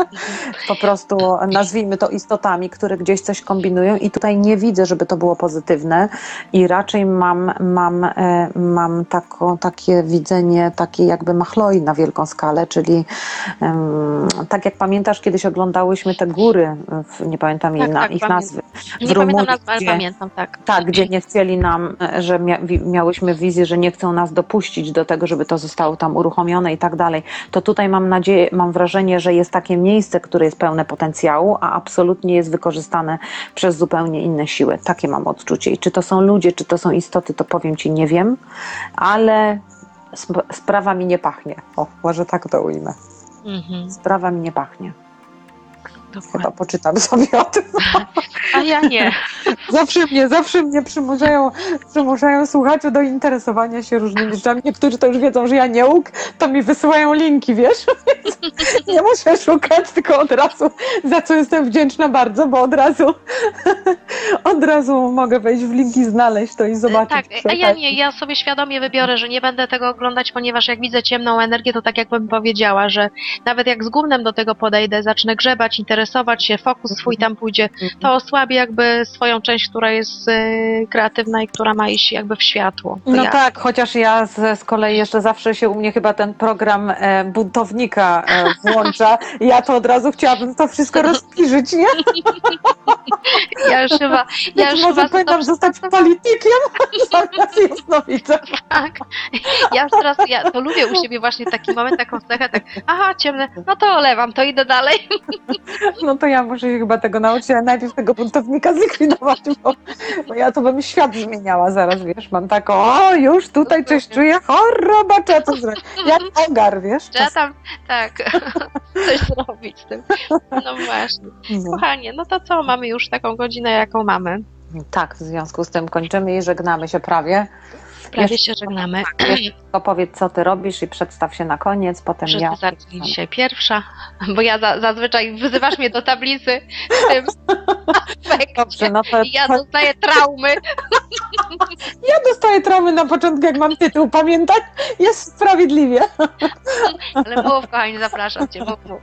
po prostu nazwijmy to istotami, które gdzieś coś kombinują i tutaj nie widzę, żeby to było pozytywne i raczej mam, mam, e, mam tako, takie widzenie, takie jakby machloi na wielką skalę, czyli tak jak pamiętasz, kiedyś oglądałyśmy te góry, nie pamiętam Tak, na, tak, ich pamiętam. nazwy, w nie pamiętam Rumunii, nazwy, ale gdzie- pamiętam, tak. tak, gdzie nie chcieli nam, e, że mia, miałyśmy wizję, że nie chcą nas dopuścić do tego, żeby to zostało tam uruchomione i tak dalej. To tutaj mam nadzieję, mam wrażenie, że jest takie miejsce, które jest pełne potencjału, a absolutnie jest wykorzystane przez zupełnie inne siły. Takie mam odczucie. I czy to są ludzie, czy to są istoty, to powiem Ci nie wiem, ale sp- sprawa mi nie pachnie. O, może tak to ujmę. Mhm, Sprawa mi nie pachnie. Dokładnie. Chyba poczytam sobie o tym. A ja nie. Zawsze mnie, zawsze mnie przymuszają, przymuszają słuchacze do interesowania się różnymi rzeczami. Niektórzy to już wiedzą, że ja nie łuk, to mi wysyłają linki, wiesz? Więc nie muszę szukać, tylko od razu, za co jestem wdzięczna bardzo, bo od razu od razu mogę wejść w linki, znaleźć to i zobaczyć. Tak, a ja nie, ja sobie świadomie wybiorę, że nie będę tego oglądać, ponieważ jak widzę ciemną energię, to tak jakbym powiedziała, że nawet jak z gównem do tego podejdę, zacznę grzebać, interesować się, fokus swój tam pójdzie, to osłabi jakby swoją część, która jest y, kreatywna i która ma iść jakby w światło. To No ja, tak, chociaż ja z, z kolei jeszcze zawsze się u mnie chyba ten program e, buntownika e, włącza. Ja to od razu chciałabym to wszystko rozpiżyć, nie? ja już chyba, ja już może chyba powinnam zostać politykiem zamiast tak. Ja już teraz, ja to lubię u siebie właśnie taki moment, taką cechę, tak, aha, ciemne, no to olewam, to idę dalej. No to ja muszę się chyba tego nauczyć, ale najpierw tego buntownika zlikwidować, bo, bo ja to bym świat zmieniała zaraz, wiesz, mam taką, o już tutaj coś czuję, choroba, trzeba coś zrobić. Jak ogar, wiesz? Trzeba tam, tak, coś zrobić z tym. No właśnie. No. Kochanie, no to co, mamy już taką godzinę, jaką mamy. Tak, w związku z tym kończymy i żegnamy się prawie. Prawie się żegnamy. Powiedz, co ty robisz i przedstaw się na koniec, potem Że ja. zacznij dzisiaj pierwsza, bo ja za, zazwyczaj wyzywasz mnie do tablicy w tym Dobrze, no to, ja dostaję traumy. ja dostaję traumy na początku, jak mam tytuł, pamiętać? Jest sprawiedliwie. Ale mów, kochanie, zapraszam cię, mów, mów.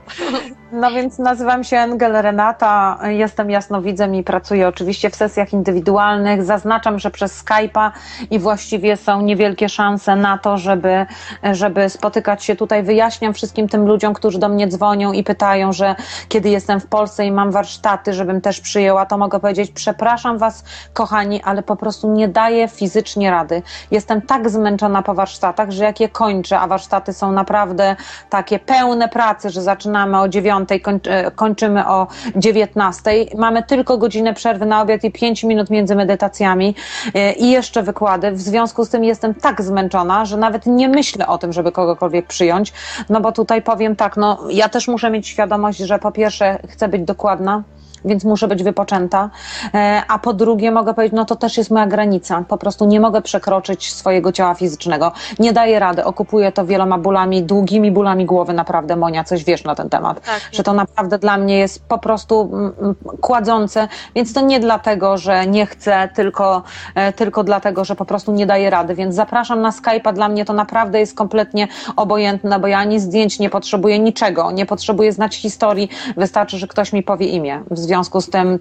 No więc nazywam się Engel Renata, jestem jasnowidzem i pracuję oczywiście w sesjach indywidualnych. Zaznaczam, że przez Skype'a i właściwie są niewielkie szanse na to, żeby, żeby spotykać się tutaj. Wyjaśniam wszystkim tym ludziom, którzy do mnie dzwonią i pytają, że kiedy jestem w Polsce i mam warsztaty, żebym też przyjęła, to mogę powiedzieć, przepraszam Was, kochani, ale po prostu nie daję fizycznie rady. Jestem tak zmęczona po warsztatach, że jak je kończę, a warsztaty są naprawdę takie pełne pracy, że zaczynamy o dziewiątej, kończy, kończymy o dziewiętnastej. Mamy tylko godzinę przerwy na obiad i pięć minut między medytacjami e, i jeszcze wykłady. W związku z tym jestem tak zmęczona, że nawet nie myślę o tym, żeby kogokolwiek przyjąć, no bo tutaj powiem tak, no ja też muszę mieć świadomość, że po pierwsze chcę być dokładna, więc muszę być wypoczęta. E, A po drugie mogę powiedzieć, no to też jest moja granica. Po prostu nie mogę przekroczyć swojego ciała fizycznego. Nie daję rady. Okupuję to wieloma bólami, długimi bólami głowy. Naprawdę, Monia, coś wiesz na ten temat. Tak, Że to naprawdę dla mnie jest po prostu mm, mm, kładzące, więc to nie dlatego, że nie chcę, tylko, e, tylko dlatego, że po prostu nie daję rady. Więc zapraszam na Skype'a. Dla mnie to naprawdę jest kompletnie obojętne, bo ja ani zdjęć nie potrzebuję, niczego. Nie potrzebuję znać historii. Wystarczy, że ktoś mi powie imię. W związku z tym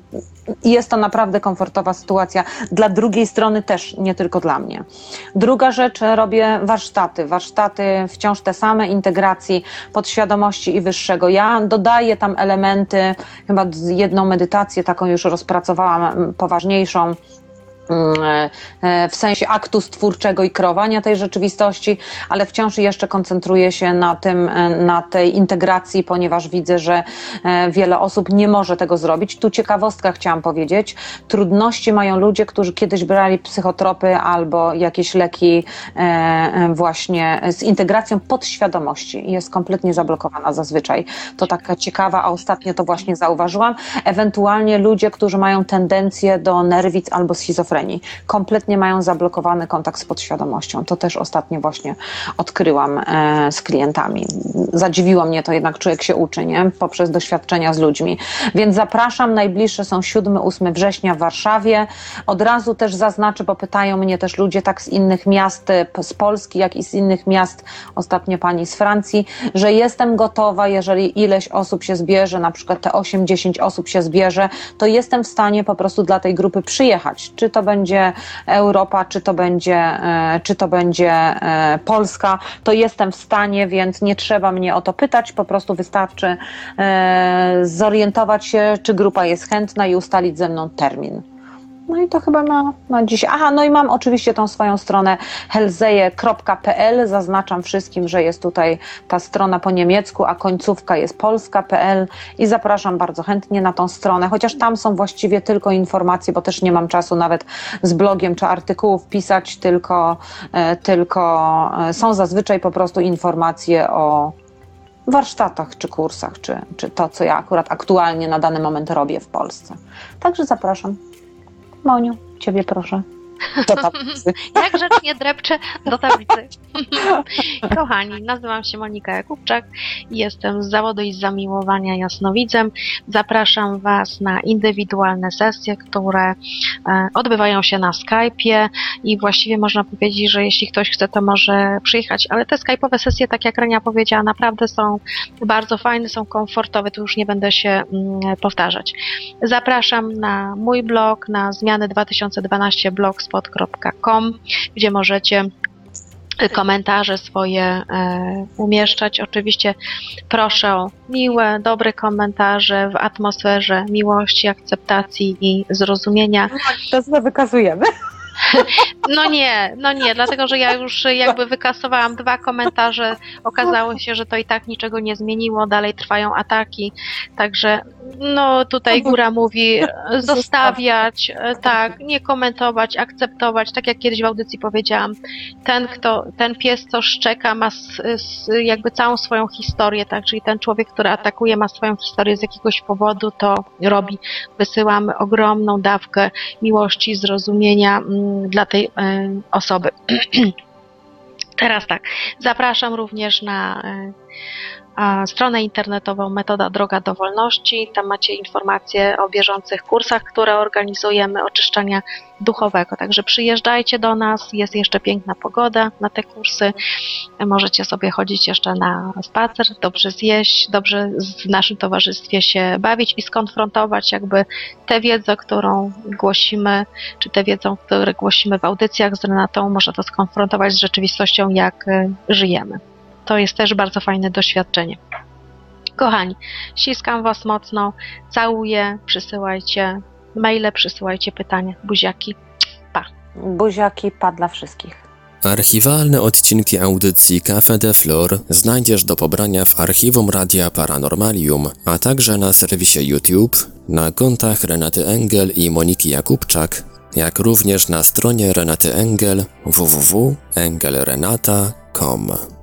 jest to naprawdę komfortowa sytuacja. Dla drugiej strony też, nie tylko dla mnie. Druga rzecz, robię warsztaty. Warsztaty wciąż te same, integracji podświadomości i wyższego. Ja dodaję tam elementy, chyba jedną medytację taką już rozpracowałam, poważniejszą, w sensie aktu stwórczego i kreowania tej rzeczywistości, ale wciąż jeszcze koncentruję się na tym, e, na tej integracji, ponieważ widzę, że e, wiele osób nie może tego zrobić. Tu ciekawostka chciałam powiedzieć. Trudności mają ludzie, którzy kiedyś brali psychotropy albo jakieś leki e, e, właśnie z integracją podświadomości. Jest kompletnie zablokowana zazwyczaj. To taka ciekawa, a ostatnio to właśnie zauważyłam. Ewentualnie ludzie, którzy mają tendencję do nerwic albo schizofrenii. Kompletnie mają zablokowany kontakt z podświadomością. To też ostatnio właśnie odkryłam e, z klientami. Zadziwiło mnie to, jednak człowiek się uczy, nie? Poprzez doświadczenia z ludźmi. Więc zapraszam, najbliższe są 7-8 września w Warszawie. Od razu też zaznaczę, bo pytają mnie też ludzie tak z innych miast, e, z Polski, jak i z innych miast, ostatnio pani z Francji, że jestem gotowa, jeżeli ileś osób się zbierze, na przykład te 8-10 osób się zbierze, to jestem w stanie po prostu dla tej grupy przyjechać. Czy to będzie Europa, czy to będzie, e, czy to będzie e, Polska, to jestem w stanie, więc nie trzeba mnie o to pytać, po prostu wystarczy e, zorientować się, czy grupa jest chętna i ustalić ze mną termin. No i to chyba na, na dziś. Aha, no i mam oczywiście tą swoją stronę helzeje.pl. Zaznaczam wszystkim, że jest tutaj ta strona po niemiecku, a końcówka jest polska.pl i zapraszam bardzo chętnie na tą stronę, chociaż tam są właściwie tylko informacje, bo też nie mam czasu nawet z blogiem czy artykułów pisać, tylko, e, tylko e, są zazwyczaj po prostu informacje o warsztatach czy kursach, czy, czy to, co ja akurat aktualnie na dany moment robię w Polsce. Także zapraszam. Moniu, ciebie proszę. Do tablicy. Jak grzecznie drepczę do tablicy. Kochani, nazywam się Monika Jakubczak i jestem z zawodu i z zamiłowania jasnowidzem. Zapraszam Was na indywidualne sesje, które e, odbywają się na Skype'ie i właściwie można powiedzieć, że jeśli ktoś chce, to może przyjechać, ale te Skype'owe sesje, tak jak Renia powiedziała, naprawdę są bardzo fajne, są komfortowe, tu już nie będę się mm, powtarzać. Zapraszam na mój blog, na zmiany 2012 blogspot.com, gdzie możecie komentarze swoje e, umieszczać. Oczywiście proszę o miłe, dobre komentarze w atmosferze miłości, akceptacji i zrozumienia. To złe wykazujemy. No nie, no nie, dlatego że ja już jakby wykasowałam dwa komentarze, okazało się, że to i tak niczego nie zmieniło, dalej trwają ataki, także no tutaj góra mówi zostawiać, e, tak, nie komentować, akceptować, tak jak kiedyś w audycji powiedziałam, ten kto, ten pies co szczeka ma s, s, jakby całą swoją historię, tak, czyli ten człowiek, który atakuje ma swoją historię z jakiegoś powodu, to robi, wysyłamy ogromną dawkę miłości, zrozumienia mm, dla tej e, osoby. Teraz tak, zapraszam również na e, a, stronę internetową Metoda Droga do Wolności. Tam macie informacje o bieżących kursach, które organizujemy, oczyszczania duchowego. Także przyjeżdżajcie do nas, jest jeszcze piękna pogoda na te kursy. Możecie sobie chodzić jeszcze na spacer, dobrze zjeść, dobrze w naszym towarzystwie się bawić i skonfrontować jakby tę wiedzę, którą głosimy, czy tę wiedzę, którą głosimy w audycjach z Renatą, można to skonfrontować z rzeczywistością, jak y, żyjemy. To jest też bardzo fajne doświadczenie. Kochani, ściskam Was mocno, całuję, przysyłajcie maile, przysyłajcie pytania, buziaki. Buziaki pa dla wszystkich. Archiwalne odcinki audycji Cafe de Flor znajdziesz do pobrania w archiwum Radia Paranormalium, a także na serwisie YouTube, na kontach Renaty Engel i Moniki Jakubczak, jak również na stronie Renaty Engel www.engelrenata.com.